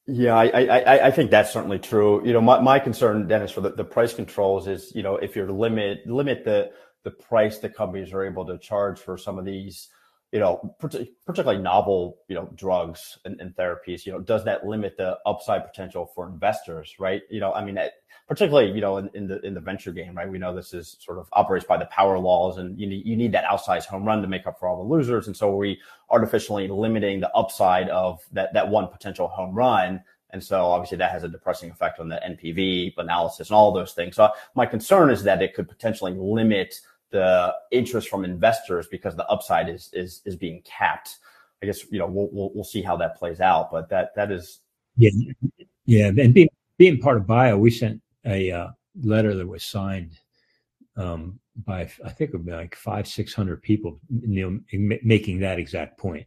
Yeah, I, I, I think that's certainly true. You know, my, my concern, Dennis, for the, the price controls is, you know, if you're limit limit the the price that companies are able to charge for some of these, you know, particularly novel, you know, drugs and, and therapies, you know, does that limit the upside potential for investors, right? You know, I mean, particularly, you know, in, in the in the venture game, right? We know this is sort of operates by the power laws, and you need you need that outsized home run to make up for all the losers, and so we artificially limiting the upside of that that one potential home run. And so obviously that has a depressing effect on the NPV analysis and all those things. So my concern is that it could potentially limit the interest from investors because the upside is is is being capped. I guess you know we'll we'll, we'll see how that plays out, but that that is yeah yeah. And being being part of Bio, we sent a uh, letter that was signed um, by I think it would be like five six hundred people, you know, making that exact point.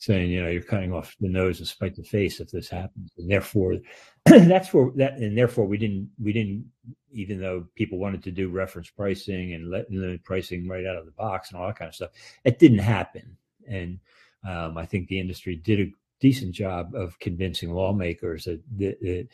Saying, you know, you're cutting off the nose and spite the face if this happens, and therefore, that's where that, and therefore we didn't, we didn't, even though people wanted to do reference pricing and let the pricing right out of the box and all that kind of stuff, it didn't happen, and um, I think the industry did decent job of convincing lawmakers that, that, that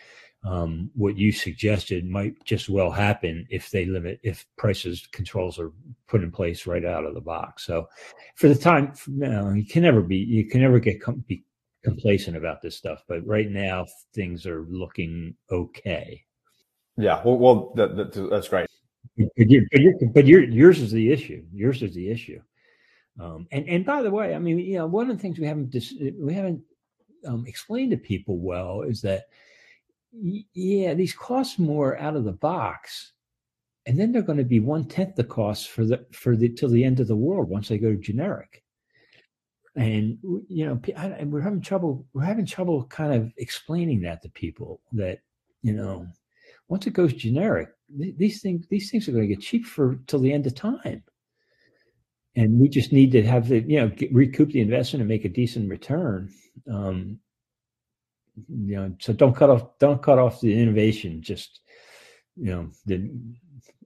um, what you suggested might just well happen if they limit if prices controls are put in place right out of the box. So, for the time, you, know, you can never be you can never get com- be complacent about this stuff. But right now, things are looking okay. Yeah, well, well that, that, that's great. But, you but, but yours is the issue. Yours is the issue. Um, and and by the way, I mean, you know, one of the things we haven't dis- we haven't um, explained to people well is that yeah, these cost more out of the box, and then they're going to be one tenth the cost for the for the till the end of the world once they go to generic. And you know, I, we're having trouble. We're having trouble kind of explaining that to people that you know, once it goes generic, these things these things are going to get cheap for till the end of time. And we just need to have the you know get, recoup the investment and make a decent return. Um, you know so don't cut off don't cut off the innovation just you know the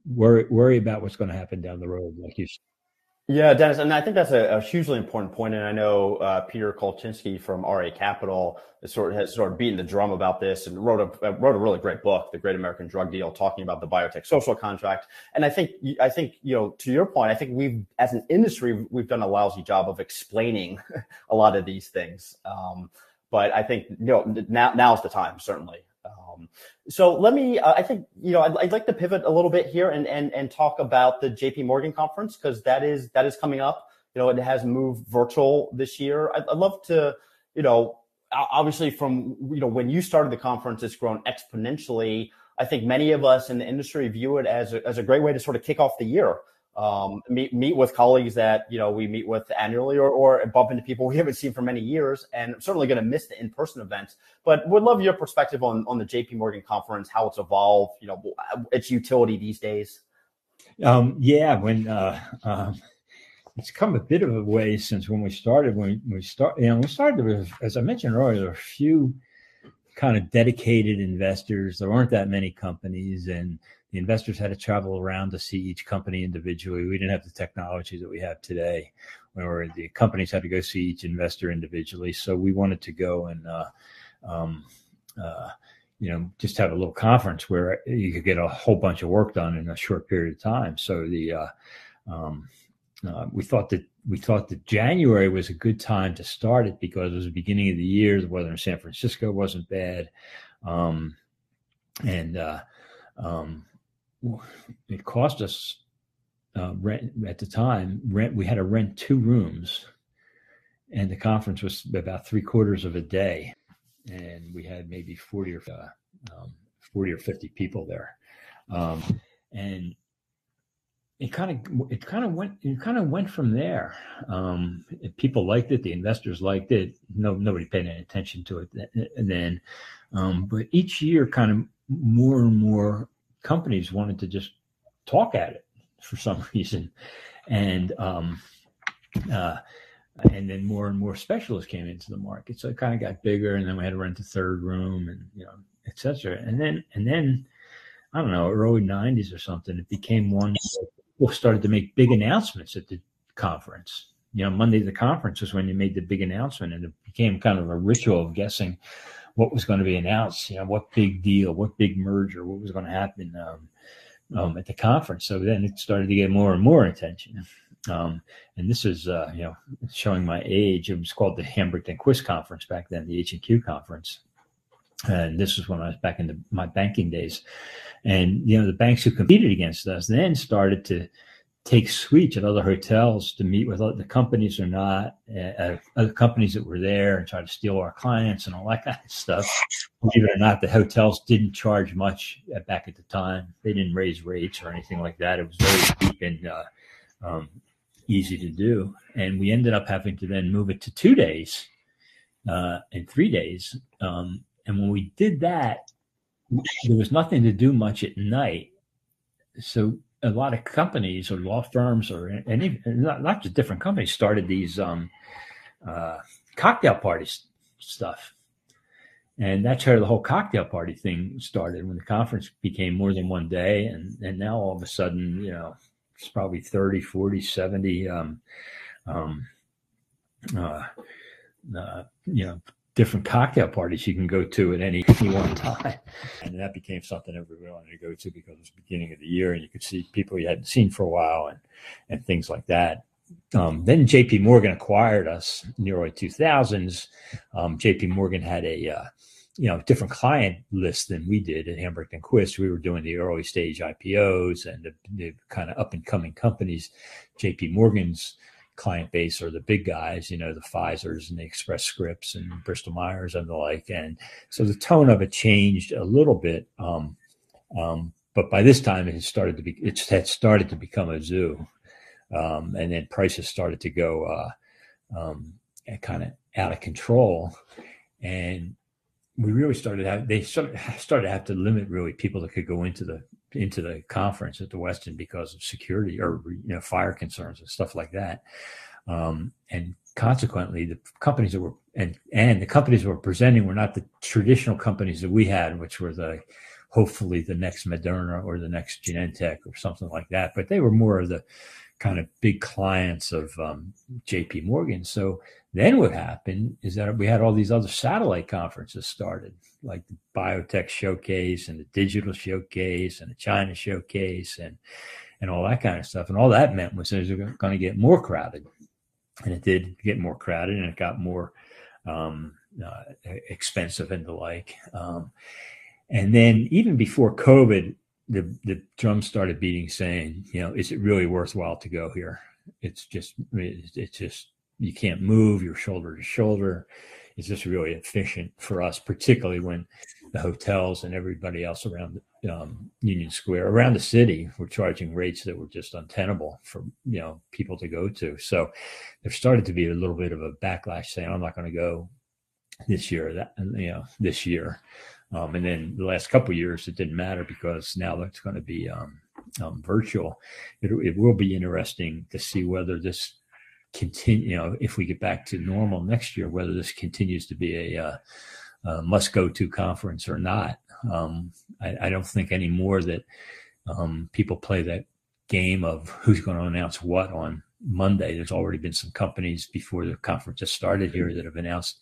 worry worry about what's going to happen down the road like you said. Yeah dennis and i think that's a, a hugely important point. and i know uh, peter kolchinsky from ra capital sort of has sort of beaten the drum about this and wrote a wrote a really great book the great american drug deal talking about the biotech social contract and i think i think you know to your point i think we've as an industry we've done a lousy job of explaining a lot of these things um, but I think you know now now's the time certainly. Um, so let me. Uh, I think you know I'd, I'd, like to pivot a little bit here and and and talk about the J.P. Morgan conference because that is that is coming up. You know, it has moved virtual this year. I'd, I'd love to you know obviously from you know when you started the conference, it's grown exponentially. I think many of us in the industry view it as a, as a great way to sort of kick off the year um, meet meet with colleagues that you know we meet with annually or, or bump into people we haven't seen for many years and I'm certainly going to miss the in-person events but would love your perspective on on the JP Morgan conference how it's evolved you know its utility these days. Um, yeah when uh, um, it's come a bit of a way since when we started when we start you know we started with as I mentioned earlier a few kind of dedicated investors. There aren't that many companies and the investors had to travel around to see each company individually. We didn't have the technology that we have today, where the companies had to go see each investor individually. So we wanted to go and, uh, um, uh, you know, just have a little conference where you could get a whole bunch of work done in a short period of time. So the uh, um, uh, we thought that we thought that January was a good time to start it because it was the beginning of the year. The weather in San Francisco wasn't bad, um, and uh, um, it cost us uh, rent at the time. Rent we had to rent two rooms, and the conference was about three quarters of a day, and we had maybe forty or uh, um, forty or fifty people there, um, and it kind of it kind of went it kind of went from there. Um, people liked it, the investors liked it. No, nobody paid any attention to it then, um, but each year, kind of more and more companies wanted to just talk at it for some reason, and um, uh, and then more and more specialists came into the market. So it kind of got bigger, and then we had to rent a third room, and you know, etc. And then and then I don't know, early '90s or something, it became one. People started to make big announcements at the conference. You know, Monday the conference was when you made the big announcement, and it became kind of a ritual of guessing what was going to be announced, you know, what big deal, what big merger, what was going to happen um, um, at the conference. So then it started to get more and more attention. Um, and this is, uh, you know, showing my age. It was called the and Quist Conference back then, the H and Q conference. And this was when I was back in the, my banking days. And, you know, the banks who competed against us then started to take suites at other hotels to meet with other companies or not, uh, other companies that were there and try to steal our clients and all that kind of stuff. Believe it or not, the hotels didn't charge much back at the time. They didn't raise rates or anything like that. It was very cheap and uh, um, easy to do. And we ended up having to then move it to two days uh, and three days. Um, and when we did that, there was nothing to do much at night. So a lot of companies or law firms or any not just different companies started these um, uh, cocktail party stuff. And that's how the whole cocktail party thing started when the conference became more than one day. And, and now all of a sudden, you know, it's probably 30, 40, 70, um, um, uh, uh, you know, different cocktail parties you can go to at any, any one time. And that became something everybody wanted to go to because it was the beginning of the year and you could see people you hadn't seen for a while and, and things like that. Um, then JP Morgan acquired us in the early 2000s. Um, JP Morgan had a, uh, you know, different client list than we did at Hambrecht and Quist. We were doing the early stage IPOs and the, the kind of up and coming companies. JP Morgan's client base are the big guys, you know, the Pfizer's and the Express Scripts and Bristol Myers and the like. And so the tone of it changed a little bit. Um, um, but by this time it had started to be, it had started to become a zoo. Um, and then prices started to go, uh, um, kind of out of control. And we really started have they started started to have to limit really people that could go into the into the conference at the Westin because of security or you know fire concerns and stuff like that. Um, and consequently, the companies that were and and the companies that were presenting were not the traditional companies that we had, which were the hopefully the next Moderna or the next Genentech or something like that. But they were more of the kind of big clients of um, J.P. Morgan. So then what happened is that we had all these other satellite conferences started, like the biotech showcase and the digital showcase and the China showcase and and all that kind of stuff. And all that meant was it was going to get more crowded, and it did get more crowded, and it got more um, uh, expensive and the like. Um, and then even before COVID, the the drums started beating, saying, you know, is it really worthwhile to go here? It's just it's just you can't move, you're shoulder to shoulder. It's just really efficient for us, particularly when the hotels and everybody else around um, Union Square, around the city, were charging rates that were just untenable for you know people to go to. So there started to be a little bit of a backlash, saying, "I'm not going to go this year." That you know this year, um, and then the last couple years it didn't matter because now that's going to be um, um, virtual. It, it will be interesting to see whether this continue, you know, if we get back to normal next year, whether this continues to be a, uh, a must go to conference or not. Um, I, I, don't think anymore that um, people play that game of who's going to announce what on Monday. There's already been some companies before the conference has started here that have announced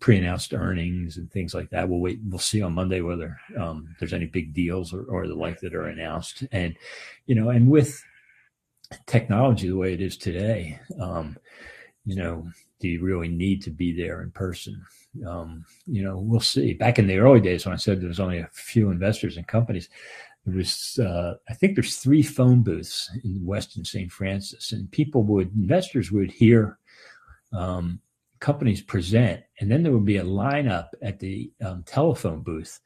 pre-announced earnings and things like that. We'll wait. We'll see on Monday whether um, there's any big deals or, or the like that are announced. And you know, and with technology the way it is today, um, you know, do you really need to be there in person? Um, you know, we'll see. Back in the early days, when I said there was only a few investors and companies, there was, uh, I think there's three phone booths in Westin St. Francis, and people would, investors would hear um, companies present, and then there would be a lineup at the um, telephone booth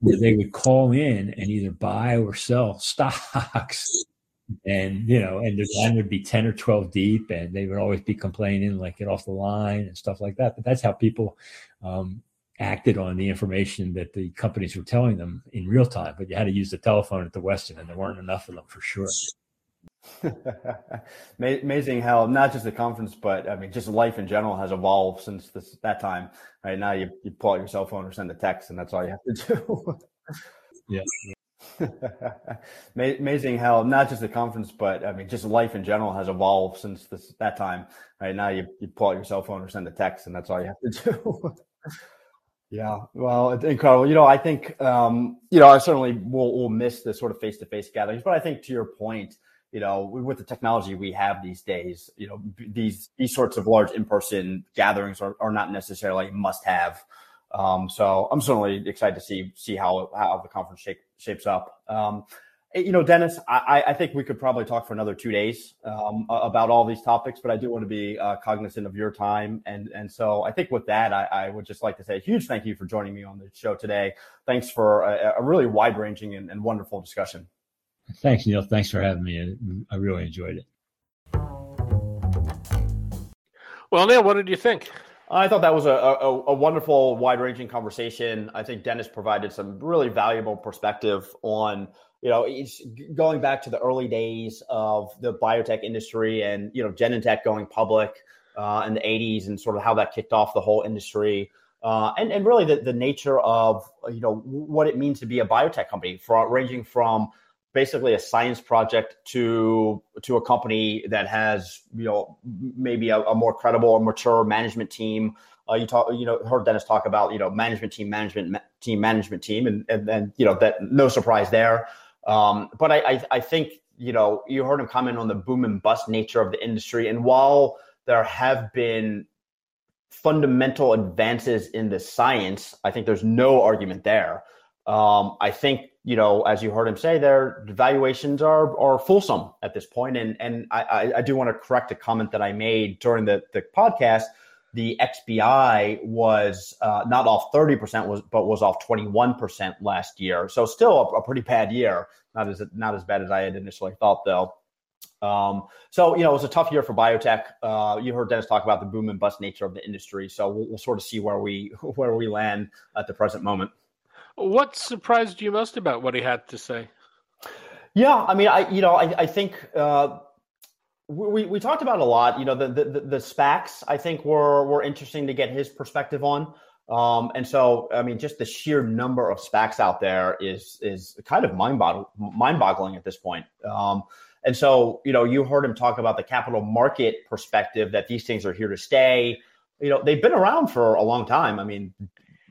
where they would call in and either buy or sell stocks and you know, and the line would be ten or twelve deep, and they would always be complaining, like get off the line and stuff like that. But that's how people um, acted on the information that the companies were telling them in real time. But you had to use the telephone at the Westin, and there weren't enough of them for sure. Amazing how not just the conference, but I mean, just life in general has evolved since this, that time. Right now, you, you pull out your cell phone or send a text, and that's all you have to do. yeah. Amazing how not just the conference, but I mean, just life in general has evolved since this, that time. Right now, you, you pull out your cell phone or send a text, and that's all you have to do. yeah, well, it's incredible. You know, I think um, you know I certainly will, will miss the sort of face to face gatherings, but I think to your point, you know, with the technology we have these days, you know, these these sorts of large in person gatherings are, are not necessarily must have. Um, so I'm certainly excited to see see how how the conference shape, shapes up. Um, eh, you know, Dennis, I, I, think we could probably talk for another two days um, about all these topics, but I do want to be uh, cognizant of your time, and and so I think with that, I, I, would just like to say a huge thank you for joining me on the show today. Thanks for a, a really wide ranging and, and wonderful discussion. Thanks, Neil. Thanks for having me. I really enjoyed it. Well, Neil, what did you think? I thought that was a, a, a wonderful, wide ranging conversation. I think Dennis provided some really valuable perspective on, you know, going back to the early days of the biotech industry and, you know, Genentech going public. uh, in the 80s and sort of how that kicked off the whole industry. Uh, and, and really the, the nature of you know what it means to be a biotech company, for, ranging from basically a science project to to a company that has you know maybe a, a more credible or mature management team. Uh, you talk, you know, heard Dennis talk about you know management team, management ma- team, management team, and and then you know that no surprise there. Um, but I, I I think you know you heard him comment on the boom and bust nature of the industry, and while there have been fundamental advances in the science, I think there's no argument there. Um, I think you know, as you heard him say, their valuations are are fulsome at this point, and and I, I do want to correct a comment that I made during the the podcast. The XBI was uh, not off thirty percent, was but was off twenty one percent last year. So still a, a, pretty bad year. Not as not as bad as I had initially thought, though. Um, so you know, it was a tough year for biotech. Uh, you heard Dennis talk about the boom and bust nature of the industry. So we'll, we'll sort of see where we where we land at the present moment. What surprised you most about what he had to say? Yeah, I mean, I you know, I, I think uh, we we talked about a lot. You know, the, the the SPACs I think were were interesting to get his perspective on. Um, and so, I mean, just the sheer number of SPACs out there is is kind of mind mind boggling at this point. Um, and so, you know, you heard him talk about the capital market perspective that these things are here to stay. You know, they've been around for a long time. I mean,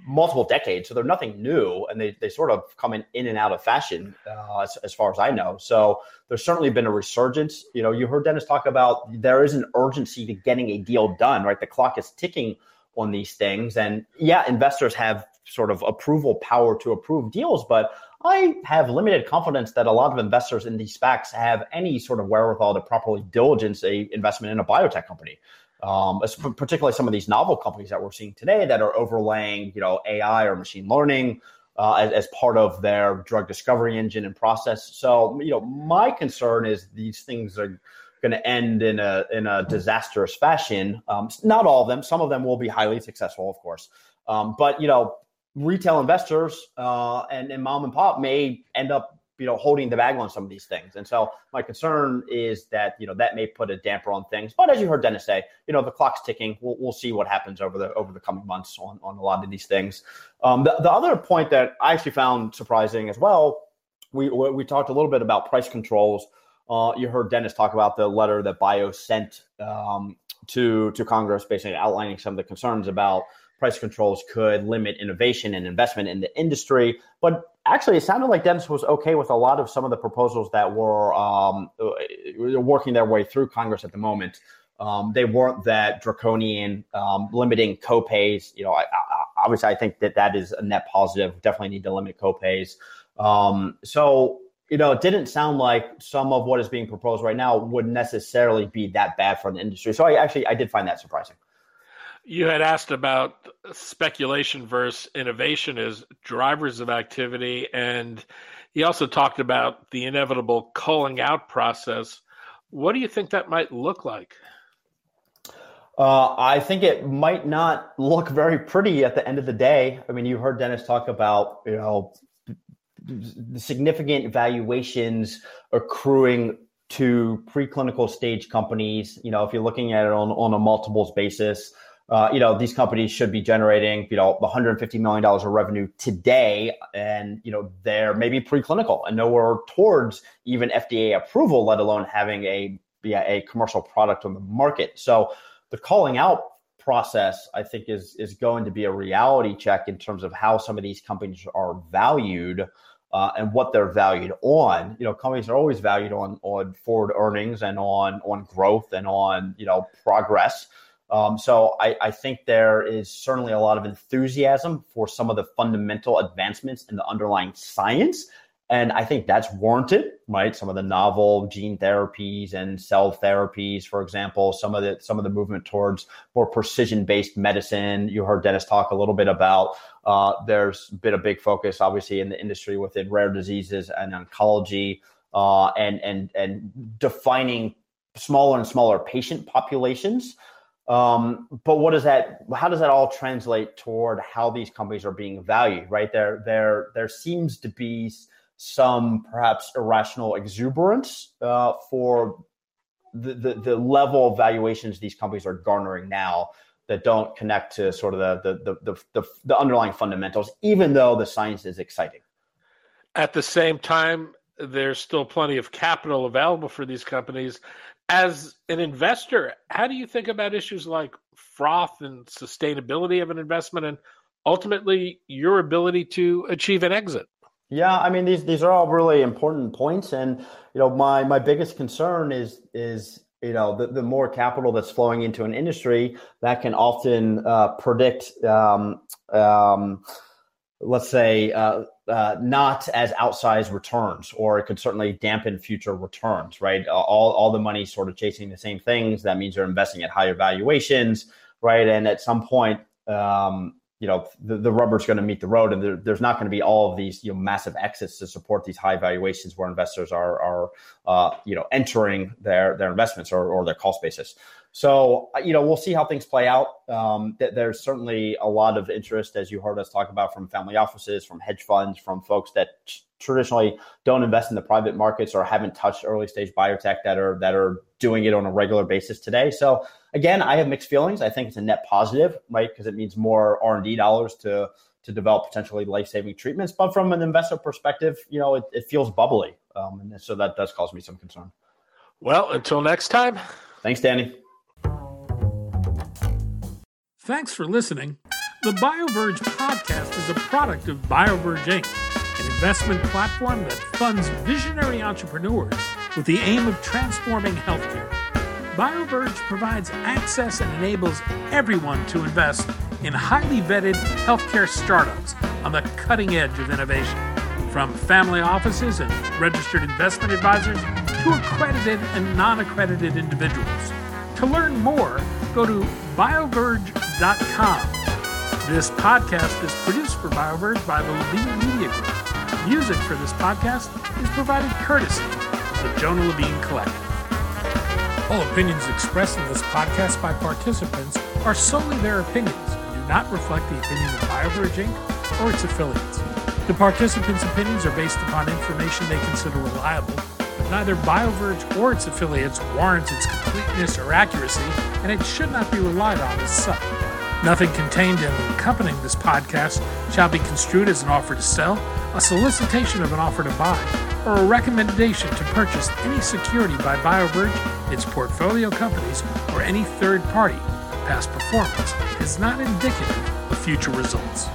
multiple decades, so they're nothing new, and they, they sort of come in, in and out of fashion uh, as, as far as I know. So there's certainly been a resurgence. You know, you heard Dennis talk about there is an urgency to getting a deal done, right? The clock is ticking on these things, and yeah, investors have sort of approval power to approve deals, but I have limited confidence that a lot of investors in these SPACs have any sort of wherewithal to properly diligence a investment in a biotech company um, particularly some of these novel companies that we're seeing today that are overlaying, you know, AI or machine learning uh, as, as, part of their drug discovery engine and process. So, you know, my concern is these things are going to end in a in a disastrous fashion. Um, not all of them. Some of them will be highly successful, of course. Um, but you know, retail investors uh, and, and mom and pop may end up you know holding the bag on some of these things. And so my concern is that you know that may put a damper on things. But as you heard dennis say you know the clock's ticking. We'll, we'll see what happens over the over the coming months on, on a lot of these things. Um, the, the other point that i actually found surprising as well we we talked a little bit about price controls. Uh, you heard dennis talk about the letter that bio sent um, to to congress basically outlining some of the concerns about price controls could limit innovation and investment in the industry. But actually, it sounded like Dennis was okay with a lot of some of the proposals that were um, uh, working their way through Congress at the moment. Um, they weren't that draconian, um, limiting copays. You know, I, I, obviously, I think that that is a net positive. Definitely need to limit copays. Um, so, you know, it didn't sound like some of what is being proposed right now would necessarily be that bad for the industry. So, I actually I did find that surprising. You had asked about speculation versus innovation as drivers of activity, and he also talked about the inevitable culling out process. What do you think that might look like? Uh, I think it might not look very pretty at the end of the day. I mean, you heard Dennis talk about you know the significant valuations accruing to preclinical stage companies. You know, if you're looking at it on, on a multiples basis, uh, you know, these companies should be generating, you know, 150 million dollars of revenue today, and you know, they're maybe preclinical and nowhere towards even FDA approval, let alone having a a commercial product on the market. So, the calling out process, I think, is is going to be a reality check in terms of how some of these companies are valued. Uh, and what they're valued on. You know, companies are always valued on on forward earnings and on on growth and on you know progress. Um, so I, I, think there is certainly a lot of enthusiasm for some of the fundamental advancements in the underlying science. And I think that's warranted, right? Some of the novel gene therapies and cell therapies, for example, some of the some of the movement towards more precision-based medicine. You heard Dennis talk a little bit about. Uh, there's been a big focus, obviously, in the industry within rare diseases and oncology, uh, and and and defining smaller and smaller patient populations um, but what does that? How does that all translate toward how these companies are being valued? Right there, there, there seems to be some perhaps irrational exuberance uh, for the, the, the level of valuations these companies are garnering now that don't connect to sort of the the, the the the underlying fundamentals, even though the science is exciting. At the same time, there's still plenty of capital available for these companies. As an investor, how do you think about issues like froth and sustainability of an investment and ultimately your ability to achieve an exit? Yeah, I mean these these are all really important points, and you know my my biggest concern is is you know the, the more capital that's flowing into an industry that can often uh, predict um, um, let's say uh, uh, not as outsized returns or it could certainly dampen future returns right? All, all the money sort of chasing the same things. That means you're investing at higher valuations right? And at some point um, you know the, the rubber's going to meet the road and there, there's not going to be all of these you know massive exits to support these high valuations where investors are are uh, you know entering their their investments or, or their cost basis. So you know we'll see how things play out. Um, th- there's certainly a lot of interest as you heard us talk about from family offices from hedge funds from folks that traditionally don't invest in the private markets or haven't touched early stage biotech that are that are doing it on a regular basis today. So again, I have mixed feelings. I think it's a net positive, right? Because it means more R and D dollars to to develop potentially life saving treatments. But from an investor perspective, you know, it, it feels bubbly, um, and so that does cause me some concern. Well, until next time. Thanks, Danny. Thanks for listening. The BioVerge podcast is a product of BioVerge Inc., an investment platform that funds visionary entrepreneurs with the aim of transforming healthcare. BioVerge provides access and enables everyone to invest in highly vetted healthcare startups on the cutting edge of innovation. From family offices and registered investment advisors to accredited and non accredited individuals. To learn more, go to bioverge.com. This podcast is produced for BioVerge by the Levine Media Group. Music for this podcast is provided courtesy of the Jonah Levine Collective. All opinions expressed in this podcast by participants are solely their opinions and do not reflect the opinion of BioVerge Inc. or its affiliates. The participants' opinions are based upon information they consider reliable, but neither BioVerge or its affiliates warrants its completeness or accuracy, and it should not be relied on as such. Nothing contained in accompanying this podcast shall be construed as an offer to sell, a solicitation of an offer to buy, or a recommendation to purchase any security by BioVerge, its portfolio companies, or any third party. Past performance is not indicative of future results.